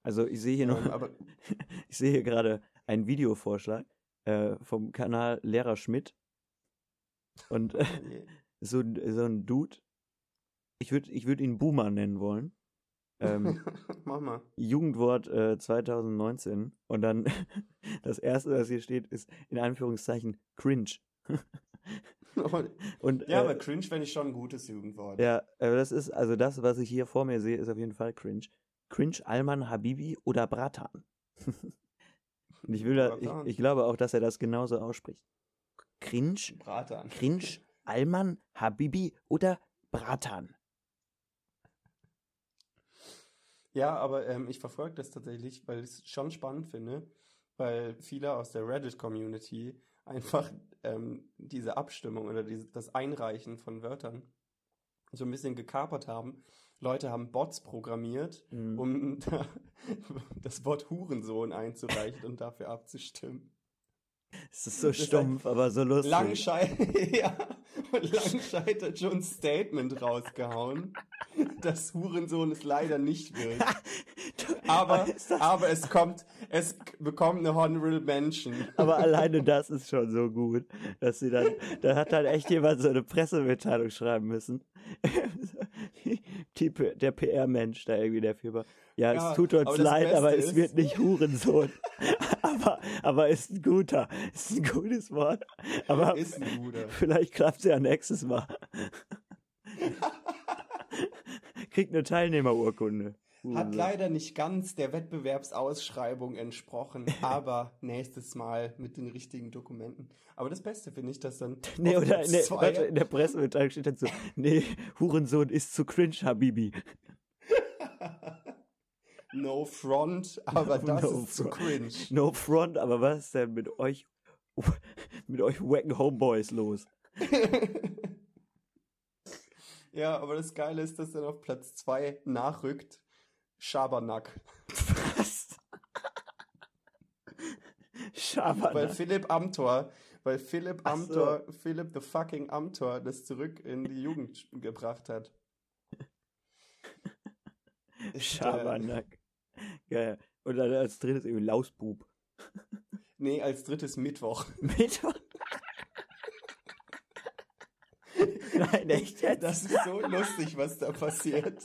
Speaker 1: Also ich sehe hier noch,
Speaker 2: Ähm,
Speaker 1: ich sehe hier gerade einen Videovorschlag äh, vom Kanal Lehrer Schmidt. Und äh, so, ein- so ein Dude. Ich würde ich würd ihn Boomer nennen wollen. Ähm,
Speaker 2: Mach mal.
Speaker 1: Jugendwort äh, 2019. Und dann das erste, was hier steht, ist in Anführungszeichen cringe. Und,
Speaker 2: ja,
Speaker 1: äh,
Speaker 2: aber cringe fände ich schon ein gutes Jugendwort.
Speaker 1: Ja, aber das ist, also das, was ich hier vor mir sehe, ist auf jeden Fall cringe. Cringe, Alman, Habibi oder Bratan. Und ich will da, ich,
Speaker 2: Bratan.
Speaker 1: ich glaube auch, dass er das genauso ausspricht. Cringe,
Speaker 2: Bratan.
Speaker 1: Cringe, Alman, Habibi oder Bratan.
Speaker 2: Ja, aber ähm, ich verfolge das tatsächlich, weil ich es schon spannend finde, weil viele aus der Reddit-Community einfach ähm, diese Abstimmung oder diese, das Einreichen von Wörtern so ein bisschen gekapert haben. Leute haben Bots programmiert,
Speaker 1: Mhm.
Speaker 2: um da, das Wort Hurensohn einzureichen und dafür abzustimmen.
Speaker 1: Es ist so
Speaker 2: Das ist
Speaker 1: stumpf, aber so lustig.
Speaker 2: Langscheid, ja, und Langscheid hat schon ein Statement rausgehauen, dass Hurensohn es leider nicht wird. Aber, aber es kommt, es bekommt eine Honorable Mention.
Speaker 1: aber alleine das ist schon so gut, dass sie dann, da hat dann echt jemand so eine Pressemitteilung schreiben müssen. Die, der PR-Mensch da irgendwie der Firma. Ja,
Speaker 2: Ja,
Speaker 1: es tut uns
Speaker 2: aber
Speaker 1: leid,
Speaker 2: Beste
Speaker 1: aber es wird nicht Hurensohn. aber, aber ist ein guter, ist ein gutes Wort. Aber
Speaker 2: Ist ein guter.
Speaker 1: vielleicht klappt es ja nächstes Mal. Kriegt eine Teilnehmerurkunde.
Speaker 2: Hat
Speaker 1: Hurensohn.
Speaker 2: leider nicht ganz der Wettbewerbsausschreibung entsprochen, aber nächstes Mal mit den richtigen Dokumenten. Aber das Beste finde ich, dass dann
Speaker 1: Nee, oder nee,
Speaker 2: zwei-
Speaker 1: warte, in der Pressemitteilung steht dann so, nee, Hurensohn ist zu cringe, Habibi.
Speaker 2: No front, aber das
Speaker 1: No
Speaker 2: ist zu
Speaker 1: front.
Speaker 2: cringe.
Speaker 1: No front, aber was ist denn mit euch, mit euch wacken Homeboys los?
Speaker 2: Ja, aber das Geile ist, dass dann auf Platz 2 nachrückt Schabernack.
Speaker 1: Was?
Speaker 2: Weil
Speaker 1: Schabernack.
Speaker 2: Philipp Amthor, weil Philipp
Speaker 1: Ach so.
Speaker 2: Amthor, Philipp the fucking Amthor das zurück in die Jugend gebracht hat. Äh,
Speaker 1: Schabernack. Geil. Und dann als drittes irgendwie Lausbub.
Speaker 2: Nee, als drittes Mittwoch.
Speaker 1: Mittwoch. Nein, echt jetzt?
Speaker 2: Das ist so lustig, was da passiert.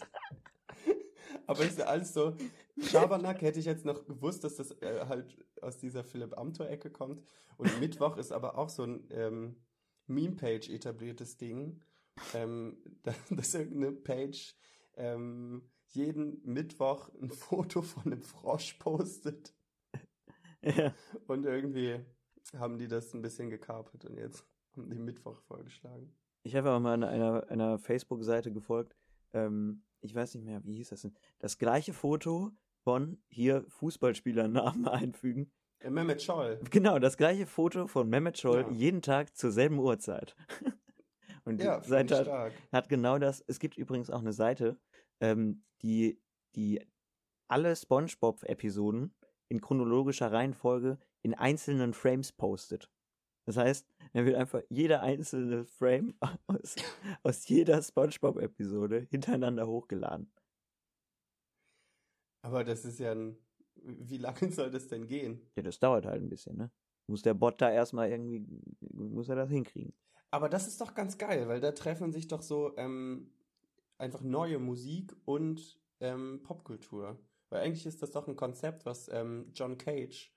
Speaker 2: Aber ist ja alles so. Schabernack hätte ich jetzt noch gewusst, dass das äh, halt aus dieser Philipp Amthor-Ecke kommt. Und Mittwoch ist aber auch so ein ähm, Meme-Page etabliertes Ding, ähm, da- dass irgendeine Page ähm, jeden Mittwoch ein Foto von einem Frosch postet.
Speaker 1: ja.
Speaker 2: Und irgendwie haben die das ein bisschen gekapert und jetzt haben die Mittwoch vorgeschlagen.
Speaker 1: Ich habe auch mal einer, einer, einer Facebook-Seite gefolgt. Ähm, ich weiß nicht mehr, wie hieß das denn? Das gleiche Foto von hier Fußballspielernamen einfügen.
Speaker 2: Äh, Mehmet Scholl.
Speaker 1: Genau, das gleiche Foto von Mehmet Scholl
Speaker 2: Ja.
Speaker 1: jeden Tag zur selben Uhrzeit. Und die
Speaker 2: Ja,
Speaker 1: Seite hat, hat genau das. Es gibt übrigens auch eine Seite, ähm, die, die alle SpongeBob-Episoden in chronologischer Reihenfolge in einzelnen Frames postet. Das heißt, er wird einfach jeder einzelne Frame aus, aus jeder SpongeBob-Episode hintereinander hochgeladen.
Speaker 2: Aber das ist ja ein. Wie lange soll das denn gehen?
Speaker 1: Ja, das dauert halt ein bisschen, ne? Muss der Bot da erstmal irgendwie, muss er das hinkriegen.
Speaker 2: Aber das ist doch ganz geil, weil da treffen sich doch so ähm, einfach neue Musik und ähm, Popkultur. Weil eigentlich ist das doch ein Konzept, was ähm, John Cage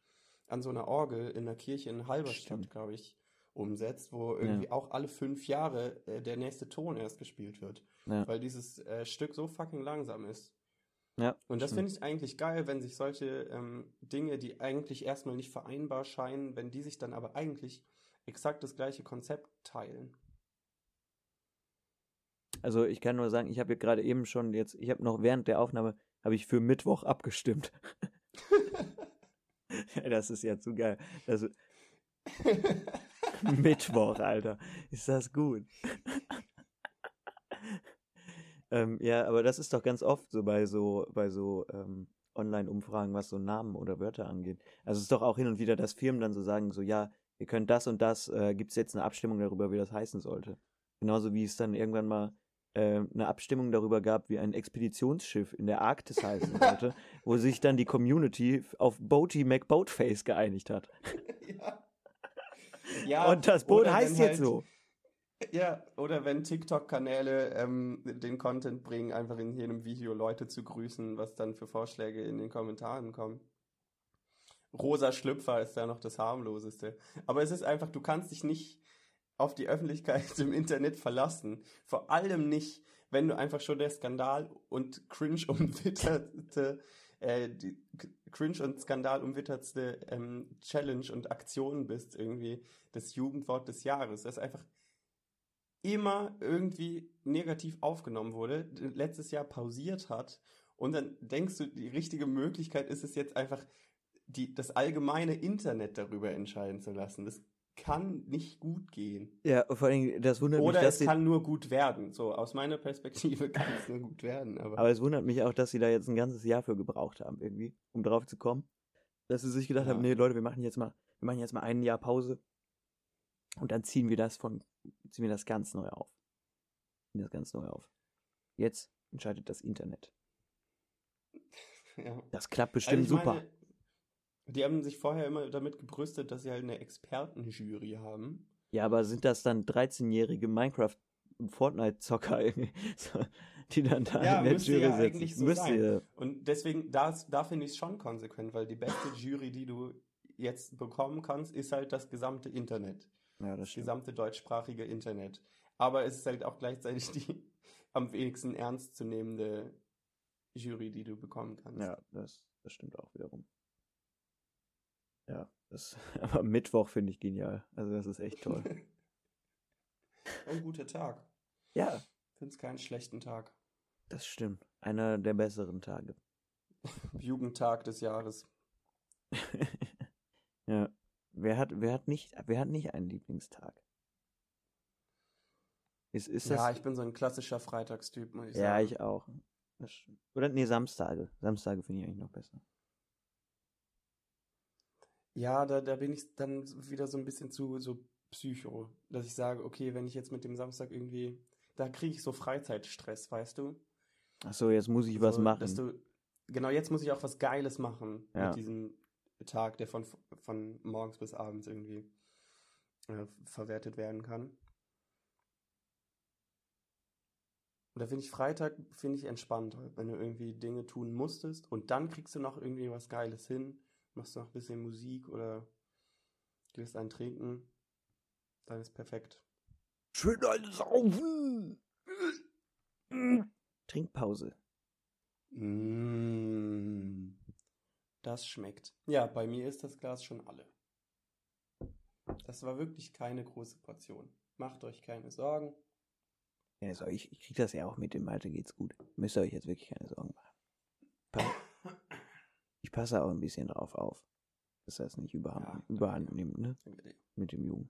Speaker 2: an so einer Orgel in der Kirche in Halberstadt, glaube ich, umsetzt, wo irgendwie auch alle fünf Jahre äh, der nächste Ton erst gespielt wird.
Speaker 1: Ja.
Speaker 2: Weil dieses äh, Stück so fucking langsam ist.
Speaker 1: Ja,
Speaker 2: Und das finde ich eigentlich geil, wenn sich solche ähm, Dinge, die eigentlich erstmal nicht vereinbar scheinen, wenn die sich dann aber eigentlich exakt das gleiche Konzept teilen.
Speaker 1: Also ich kann nur sagen, ich habe gerade eben schon jetzt, ich habe noch während der Aufnahme, habe ich für Mittwoch abgestimmt. Das ist ja zu geil. Das, Mittwoch, Alter. Ist das gut? ähm, ja, aber das ist doch ganz oft so bei so, bei so ähm, Online-Umfragen, was so Namen oder Wörter angeht. Also es ist doch auch hin und wieder, dass Firmen dann so sagen, so ja, ihr könnt das und das, äh, gibt es jetzt eine Abstimmung darüber, wie das heißen sollte. Genauso wie es dann irgendwann mal äh, eine Abstimmung darüber gab, wie ein Expeditionsschiff in der Arktis heißen sollte, wo sich dann die Community auf Boaty McBoatface geeinigt hat.
Speaker 2: ja. ja.
Speaker 1: und das Boot heißt jetzt
Speaker 2: halt-
Speaker 1: so.
Speaker 2: Ja, oder wenn TikTok-Kanäle ähm, den Content bringen, einfach in jedem Video Leute zu grüßen, was dann für Vorschläge in den Kommentaren kommen. Rosa Schlüpfer ist da noch das harmloseste. Aber es ist einfach, du kannst dich nicht auf die Öffentlichkeit im Internet verlassen. Vor allem nicht, wenn du einfach schon der Skandal und cringe umwitterte, äh, die cringe und Skandal umwittertste ähm, Challenge und Aktion bist, irgendwie das Jugendwort des Jahres. Das einfach immer irgendwie negativ aufgenommen wurde, letztes Jahr pausiert hat und dann denkst du, die richtige Möglichkeit ist es jetzt einfach, die, das allgemeine Internet darüber entscheiden zu lassen. Das kann nicht gut gehen.
Speaker 1: Ja, vor allem, das wundert
Speaker 2: Oder
Speaker 1: mich, dass
Speaker 2: es
Speaker 1: sie,
Speaker 2: kann nur gut werden. So, aus meiner Perspektive kann es nur gut werden. Aber,
Speaker 1: aber es wundert mich auch, dass sie da jetzt ein ganzes Jahr für gebraucht haben, irgendwie, um drauf zu kommen. Dass sie sich gedacht
Speaker 2: Ja.
Speaker 1: haben, nee, Leute, wir machen jetzt mal, wir machen jetzt mal ein Jahr Pause und dann ziehen wir das von, ziehen wir das ganz neu auf. Ziehen das ganz neu auf. Jetzt entscheidet das Internet.
Speaker 2: ja.
Speaker 1: Das klappt
Speaker 2: Also
Speaker 1: bestimmt
Speaker 2: ich
Speaker 1: super.
Speaker 2: Die haben sich vorher immer damit gebrüstet, dass sie halt eine Expertenjury haben.
Speaker 1: Ja, aber sind das dann 13-jährige Minecraft Fortnite-Zocker irgendwie, so, die dann da
Speaker 2: Ja,
Speaker 1: in der Jury
Speaker 2: ja
Speaker 1: sitzen?
Speaker 2: so
Speaker 1: müsste
Speaker 2: sein.
Speaker 1: ja.
Speaker 2: Und deswegen, da, da finde ich es schon konsequent, weil die beste Jury, die du jetzt bekommen kannst, ist halt das gesamte Internet.
Speaker 1: Ja, das
Speaker 2: Das gesamte deutschsprachige Internet. Aber es ist halt auch gleichzeitig die am wenigsten ernstzunehmende Jury, die du bekommen kannst.
Speaker 1: Ja, das, das stimmt auch wiederum. Ja, das, aber Mittwoch finde ich genial. Also das ist echt toll.
Speaker 2: Ein guter Tag.
Speaker 1: ja,
Speaker 2: finde es keinen schlechten Tag.
Speaker 1: das stimmt. Einer der besseren Tage.
Speaker 2: Jugendtag des Jahres.
Speaker 1: ja. Wer hat, wer hat nicht, wer hat nicht einen Lieblingstag? Ist, ist das?
Speaker 2: ja, ich bin so ein klassischer Freitagstyp, muss ich
Speaker 1: ja,
Speaker 2: sagen.
Speaker 1: ich auch. Das. Oder nee, Samstage. Samstage finde ich eigentlich noch besser.
Speaker 2: Ja, da, da bin ich dann wieder so ein bisschen zu so Psycho, dass ich sage, okay, wenn ich jetzt mit dem Samstag irgendwie, da kriege ich so Freizeitstress, weißt du?
Speaker 1: Ach so, jetzt muss ich was
Speaker 2: So,
Speaker 1: machen.
Speaker 2: Dass du, genau, jetzt muss ich auch was Geiles machen
Speaker 1: Ja.
Speaker 2: mit diesem Tag, der von, von morgens bis abends irgendwie äh, verwertet werden kann. Und da finde ich Freitag, finde ich entspannter, wenn du irgendwie Dinge tun musstest und dann kriegst du noch irgendwie was Geiles hin, machst du noch ein bisschen Musik oder gehst einen trinken, dann ist perfekt.
Speaker 1: Schön alles saufen! Trinkpause.
Speaker 2: Mm, das schmeckt. Ja, bei mir ist das Glas schon alle. Das war wirklich keine große Portion. Macht euch keine Sorgen.
Speaker 1: Ja, so, ich, ich krieg das ja auch mit dem Alter geht's gut. Müsst ihr euch jetzt wirklich keine Sorgen machen. Passe auch ein bisschen drauf auf, dass das nicht überhand,
Speaker 2: Ja,
Speaker 1: überhand nimmt, ne? Mit dem Jungen.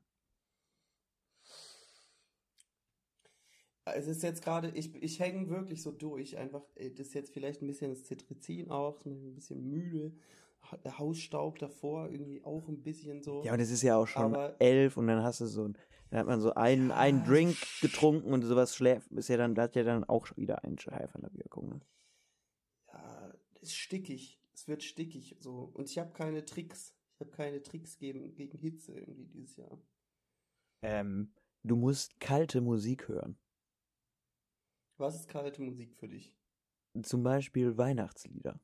Speaker 2: Es ist jetzt gerade, ich, ich hänge wirklich so durch. Einfach, äh, das ist jetzt vielleicht ein bisschen das Zitrizin auch, ist ein bisschen müde. Der Hausstaub davor irgendwie auch ein bisschen so.
Speaker 1: Ja, und es ist ja auch schon
Speaker 2: Aber-
Speaker 1: elf und dann hast du so dann hat man so einen, einen
Speaker 2: Ja,
Speaker 1: Drink getrunken und sowas schläft, ist ja dann, das hat ja dann auch wieder einen schleifende Wirkung. Ne?
Speaker 2: Ja, das ist stickig. Es wird stickig so. Und ich habe keine Tricks. Ich habe keine Tricks gegen, gegen Hitze irgendwie dieses Jahr.
Speaker 1: Ähm, du musst kalte Musik hören.
Speaker 2: Was ist kalte Musik für dich?
Speaker 1: Zum Beispiel Weihnachtslieder.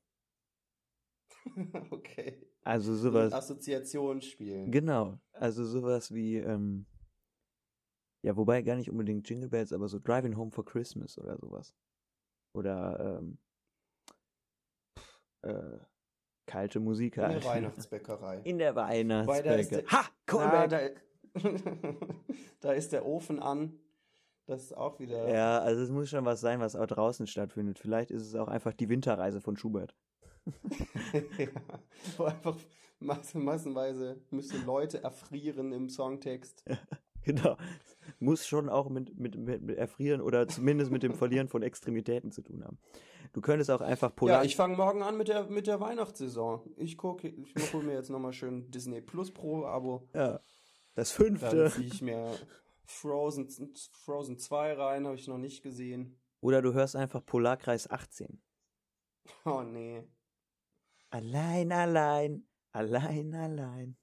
Speaker 2: okay.
Speaker 1: Also sowas.
Speaker 2: Assoziation spielen.
Speaker 1: Genau, also sowas wie, ähm, ja, wobei gar nicht unbedingt Jingle Bells, aber so Driving Home for Christmas oder sowas. Oder, ähm, äh, kalte Musik
Speaker 2: In der
Speaker 1: halt.
Speaker 2: Weihnachtsbäckerei.
Speaker 1: In der Weihnachtsbäckerei. Ha! Callback!
Speaker 2: da, da ist der Ofen an. Das ist auch wieder.
Speaker 1: Ja, also es muss schon was sein, was auch draußen stattfindet. Vielleicht ist es auch einfach die Winterreise von Schubert.
Speaker 2: ja, wo einfach mass massenweise müssen Leute erfrieren im Songtext.
Speaker 1: Genau. Muss schon auch mit, mit, mit, mit Erfrieren oder zumindest mit dem Verlieren von Extremitäten zu tun haben. Du könntest auch einfach Polar.
Speaker 2: Ja, ich fange morgen an mit der, mit der Weihnachtssaison. Ich gucke, ich hole mir jetzt nochmal schön Disney Plus Pro Abo.
Speaker 1: Ja. Das
Speaker 2: Dann
Speaker 1: fünfte.
Speaker 2: ziehe ich mir Frozen, Frozen 2 rein, habe ich noch nicht gesehen.
Speaker 1: Oder du hörst einfach Polarkreis 18.
Speaker 2: Oh nee.
Speaker 1: Allein, allein, allein, allein.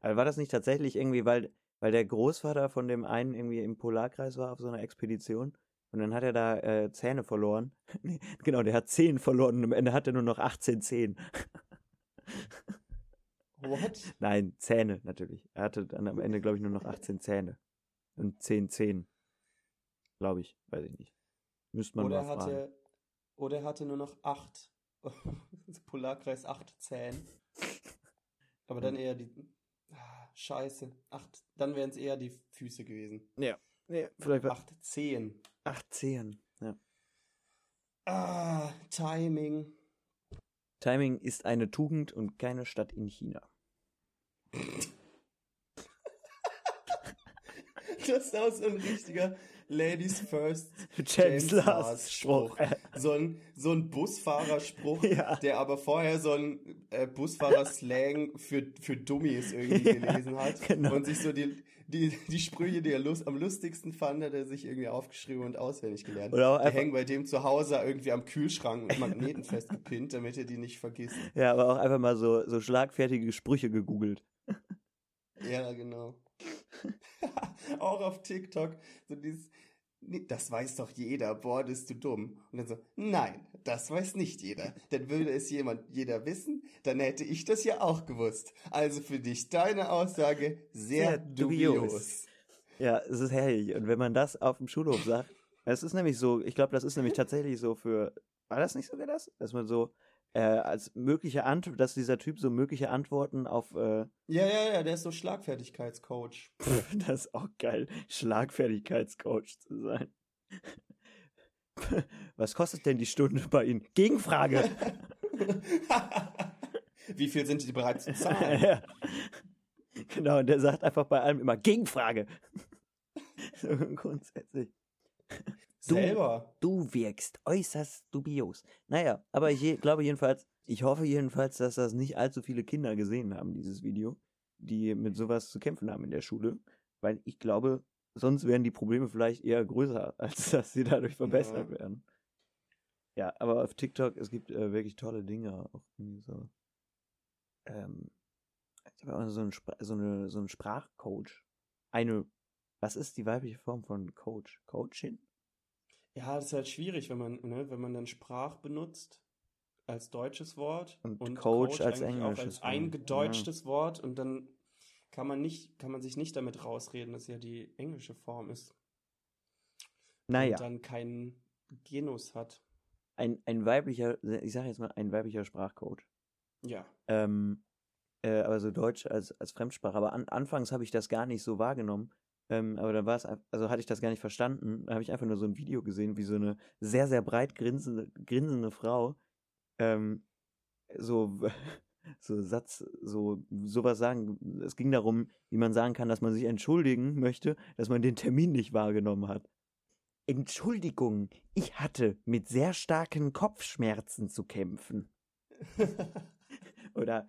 Speaker 1: Aber war das nicht tatsächlich irgendwie, weil, weil der Großvater von dem einen irgendwie im Polarkreis war auf so einer Expedition und dann hat er da äh, Zähne verloren? nee, genau, der hat Zehen verloren und am Ende hat er nur noch 18 Zehen.
Speaker 2: What?
Speaker 1: Nein, Zähne natürlich. Er hatte dann am Ende, glaube ich, nur noch 18 Zähne. Und 10 Zehen. Glaube ich, weiß ich nicht. Müsste man
Speaker 2: Oder
Speaker 1: mal
Speaker 2: er
Speaker 1: fragen.
Speaker 2: hatte, oder er hatte nur noch 8. Polarkreis 8 Zähne. Aber dann eher die. Ah, scheiße. 8. Dann wären es eher die Füße gewesen.
Speaker 1: Ja. Nee, vielleicht war
Speaker 2: 8 Zehen.
Speaker 1: 8 Zehen. Ja.
Speaker 2: Ah, Timing.
Speaker 1: Timing ist eine Tugend und keine Stadt in China.
Speaker 2: Das ist auch so ein richtiger Ladies First
Speaker 1: James Last
Speaker 2: Last
Speaker 1: Spruch.
Speaker 2: So ein, so ein Busfahrerspruch,
Speaker 1: Ja.
Speaker 2: der aber vorher so ein äh, Busfahrer-Slang für, für Dummies irgendwie
Speaker 1: Ja,
Speaker 2: gelesen hat.
Speaker 1: genau.
Speaker 2: Und sich so die, die, die Sprüche, die er lust, am lustigsten fand, hat er sich irgendwie aufgeschrieben und auswendig gelernt.
Speaker 1: Oder
Speaker 2: die hängen bei dem zu Hause irgendwie am Kühlschrank mit Magneten festgepinnt, damit er die nicht vergisst.
Speaker 1: Ja, aber auch einfach mal so, so schlagfertige Sprüche gegoogelt.
Speaker 2: Ja, genau. auch auf TikTok, so dieses, nee, das weiß doch jeder, boah, bist du dumm. Und dann so, nein, das weiß nicht jeder. Denn würde es jemand, jeder wissen, dann hätte ich das ja auch gewusst. Also für dich deine Aussage sehr,
Speaker 1: Sehr
Speaker 2: dubios.
Speaker 1: dubios. Ja, es ist herrlich. Und wenn man das auf dem Schulhof sagt, es ist nämlich so, ich glaube, das ist nämlich tatsächlich so für, war das nicht sogar das? Dass man so, äh, als mögliche Antwort, dass dieser Typ so mögliche Antworten auf, äh,
Speaker 2: Ja, ja, ja, der ist so Schlagfertigkeitscoach.
Speaker 1: Das ist auch geil, Schlagfertigkeitscoach zu sein. Was kostet denn die Stunde bei Ihnen? Gegenfrage.
Speaker 2: Wie viel sind die bereit zu zahlen?
Speaker 1: ja. Genau, und der sagt einfach bei allem immer Gegenfrage. so grundsätzlich. Du-
Speaker 2: Selber.
Speaker 1: Du wirkst äußerst dubios. Naja, aber ich je, glaube jedenfalls, ich hoffe jedenfalls, dass das nicht allzu viele Kinder gesehen haben, dieses Video, die mit sowas zu kämpfen haben in der Schule. Weil ich glaube, sonst wären die Probleme vielleicht eher größer, als dass sie dadurch verbessert
Speaker 2: Ja.
Speaker 1: werden. Ja, aber auf TikTok, es gibt äh, wirklich tolle Dinge. Auch irgendwie so. Ähm, ich habe auch so einen, so, eine, so einen Sprachcoach. Eine, was ist die weibliche Form von Coach? Coachin?
Speaker 2: Ja, das ist halt schwierig, wenn man, ne, wenn man dann Sprach benutzt als deutsches Wort
Speaker 1: Und Coach als
Speaker 2: eigentlich auch
Speaker 1: englisches
Speaker 2: als eingedeutschtes Wort und dann kann man nicht, kann man sich nicht damit rausreden, dass ja die englische Form ist
Speaker 1: Naja.
Speaker 2: und dann keinen Genus hat.
Speaker 1: ein, ein weiblicher, ich sage jetzt mal ein weiblicher Sprachcoach.
Speaker 2: Ja.
Speaker 1: Ähm, äh, aber so Deutsch als, als Fremdsprache. Aber an, anfangs habe ich das gar nicht so wahrgenommen. Ähm, aber dann war es, also hatte ich das gar nicht verstanden. Da habe ich einfach nur so ein Video gesehen, wie so eine sehr, sehr breit grinsende, grinsende Frau ähm, so so Satz, so sowas sagen. Es ging darum, wie man sagen kann, dass man sich entschuldigen möchte, dass man den Termin nicht wahrgenommen hat. Entschuldigung, ich hatte mit sehr starken Kopfschmerzen zu kämpfen. Oder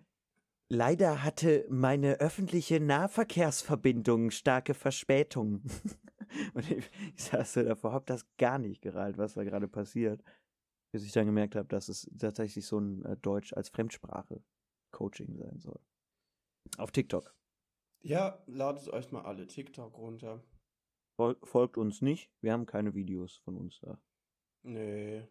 Speaker 1: leider hatte meine öffentliche Nahverkehrsverbindung starke Verspätung. Und ich, ich saß so davor, hab das gar nicht gerallt, was da gerade passiert. Bis ich dann gemerkt habe, dass es tatsächlich so ein äh, Deutsch als Fremdsprache Coaching sein soll. Auf TikTok.
Speaker 2: Ja, ladet euch mal alle TikTok runter.
Speaker 1: Fol folgt uns nicht, wir haben keine Videos von uns da.
Speaker 2: Nee,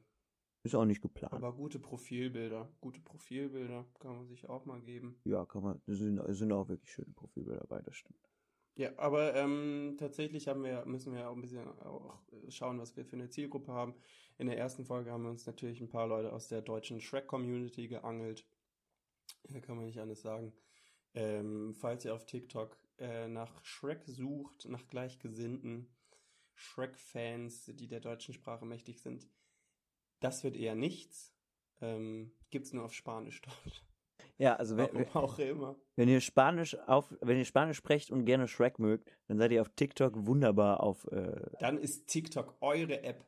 Speaker 1: Ist auch nicht geplant.
Speaker 2: aber gute Profilbilder. Gute Profilbilder kann man sich auch mal geben.
Speaker 1: ja, kann man, es sind, sind auch wirklich schöne Profilbilder dabei, das stimmt.
Speaker 2: Ja, aber ähm, tatsächlich haben wir, müssen wir auch ein bisschen auch schauen, was wir für eine Zielgruppe haben. In der ersten Folge haben wir uns natürlich ein paar Leute aus der deutschen Shrek-Community geangelt. Da kann man nicht anders sagen. Ähm, falls ihr auf TikTok äh, nach Shrek sucht, nach Gleichgesinnten, Shrek-Fans, die der deutschen Sprache mächtig sind, das wird eher nichts. Ähm, gibt's nur auf Spanisch dort.
Speaker 1: Ja, also wenn,
Speaker 2: Warum auch immer.
Speaker 1: wenn ihr Spanisch auf, wenn ihr Spanisch sprecht und gerne Shrek mögt, dann seid ihr auf TikTok wunderbar auf, äh,
Speaker 2: Dann ist TikTok eure App.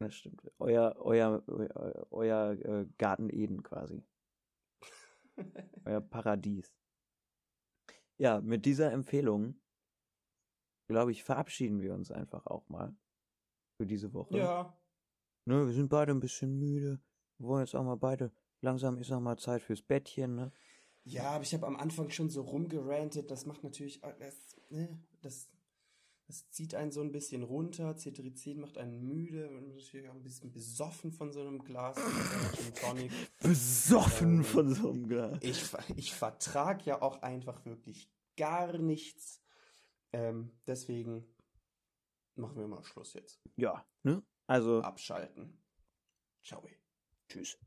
Speaker 1: das stimmt, euer, euer, euer, euer äh, Garten Eden quasi. Euer Paradies. Ja, mit dieser Empfehlung, glaube ich, verabschieden wir uns einfach auch mal für diese Woche.
Speaker 2: ja,
Speaker 1: Ne, wir sind beide ein bisschen müde. Wir wollen jetzt auch mal beide, langsam ist auch mal Zeit fürs Bettchen, ne?
Speaker 2: Ja, aber ich habe am Anfang schon so rumgerantet. Das macht natürlich, das, ne, das, das zieht einen so ein bisschen runter. Cetirizin macht einen müde. Man ist natürlich auch ein bisschen besoffen von so einem Glas Tonic.
Speaker 1: Besoffen
Speaker 2: Ähm,
Speaker 1: von so einem Glas.
Speaker 2: Ich, ich vertrag ja auch einfach wirklich gar nichts. Ähm, deswegen machen wir mal Schluss jetzt.
Speaker 1: Ja, ne? Also,
Speaker 2: Abschalten. Ciao.
Speaker 1: tschüss.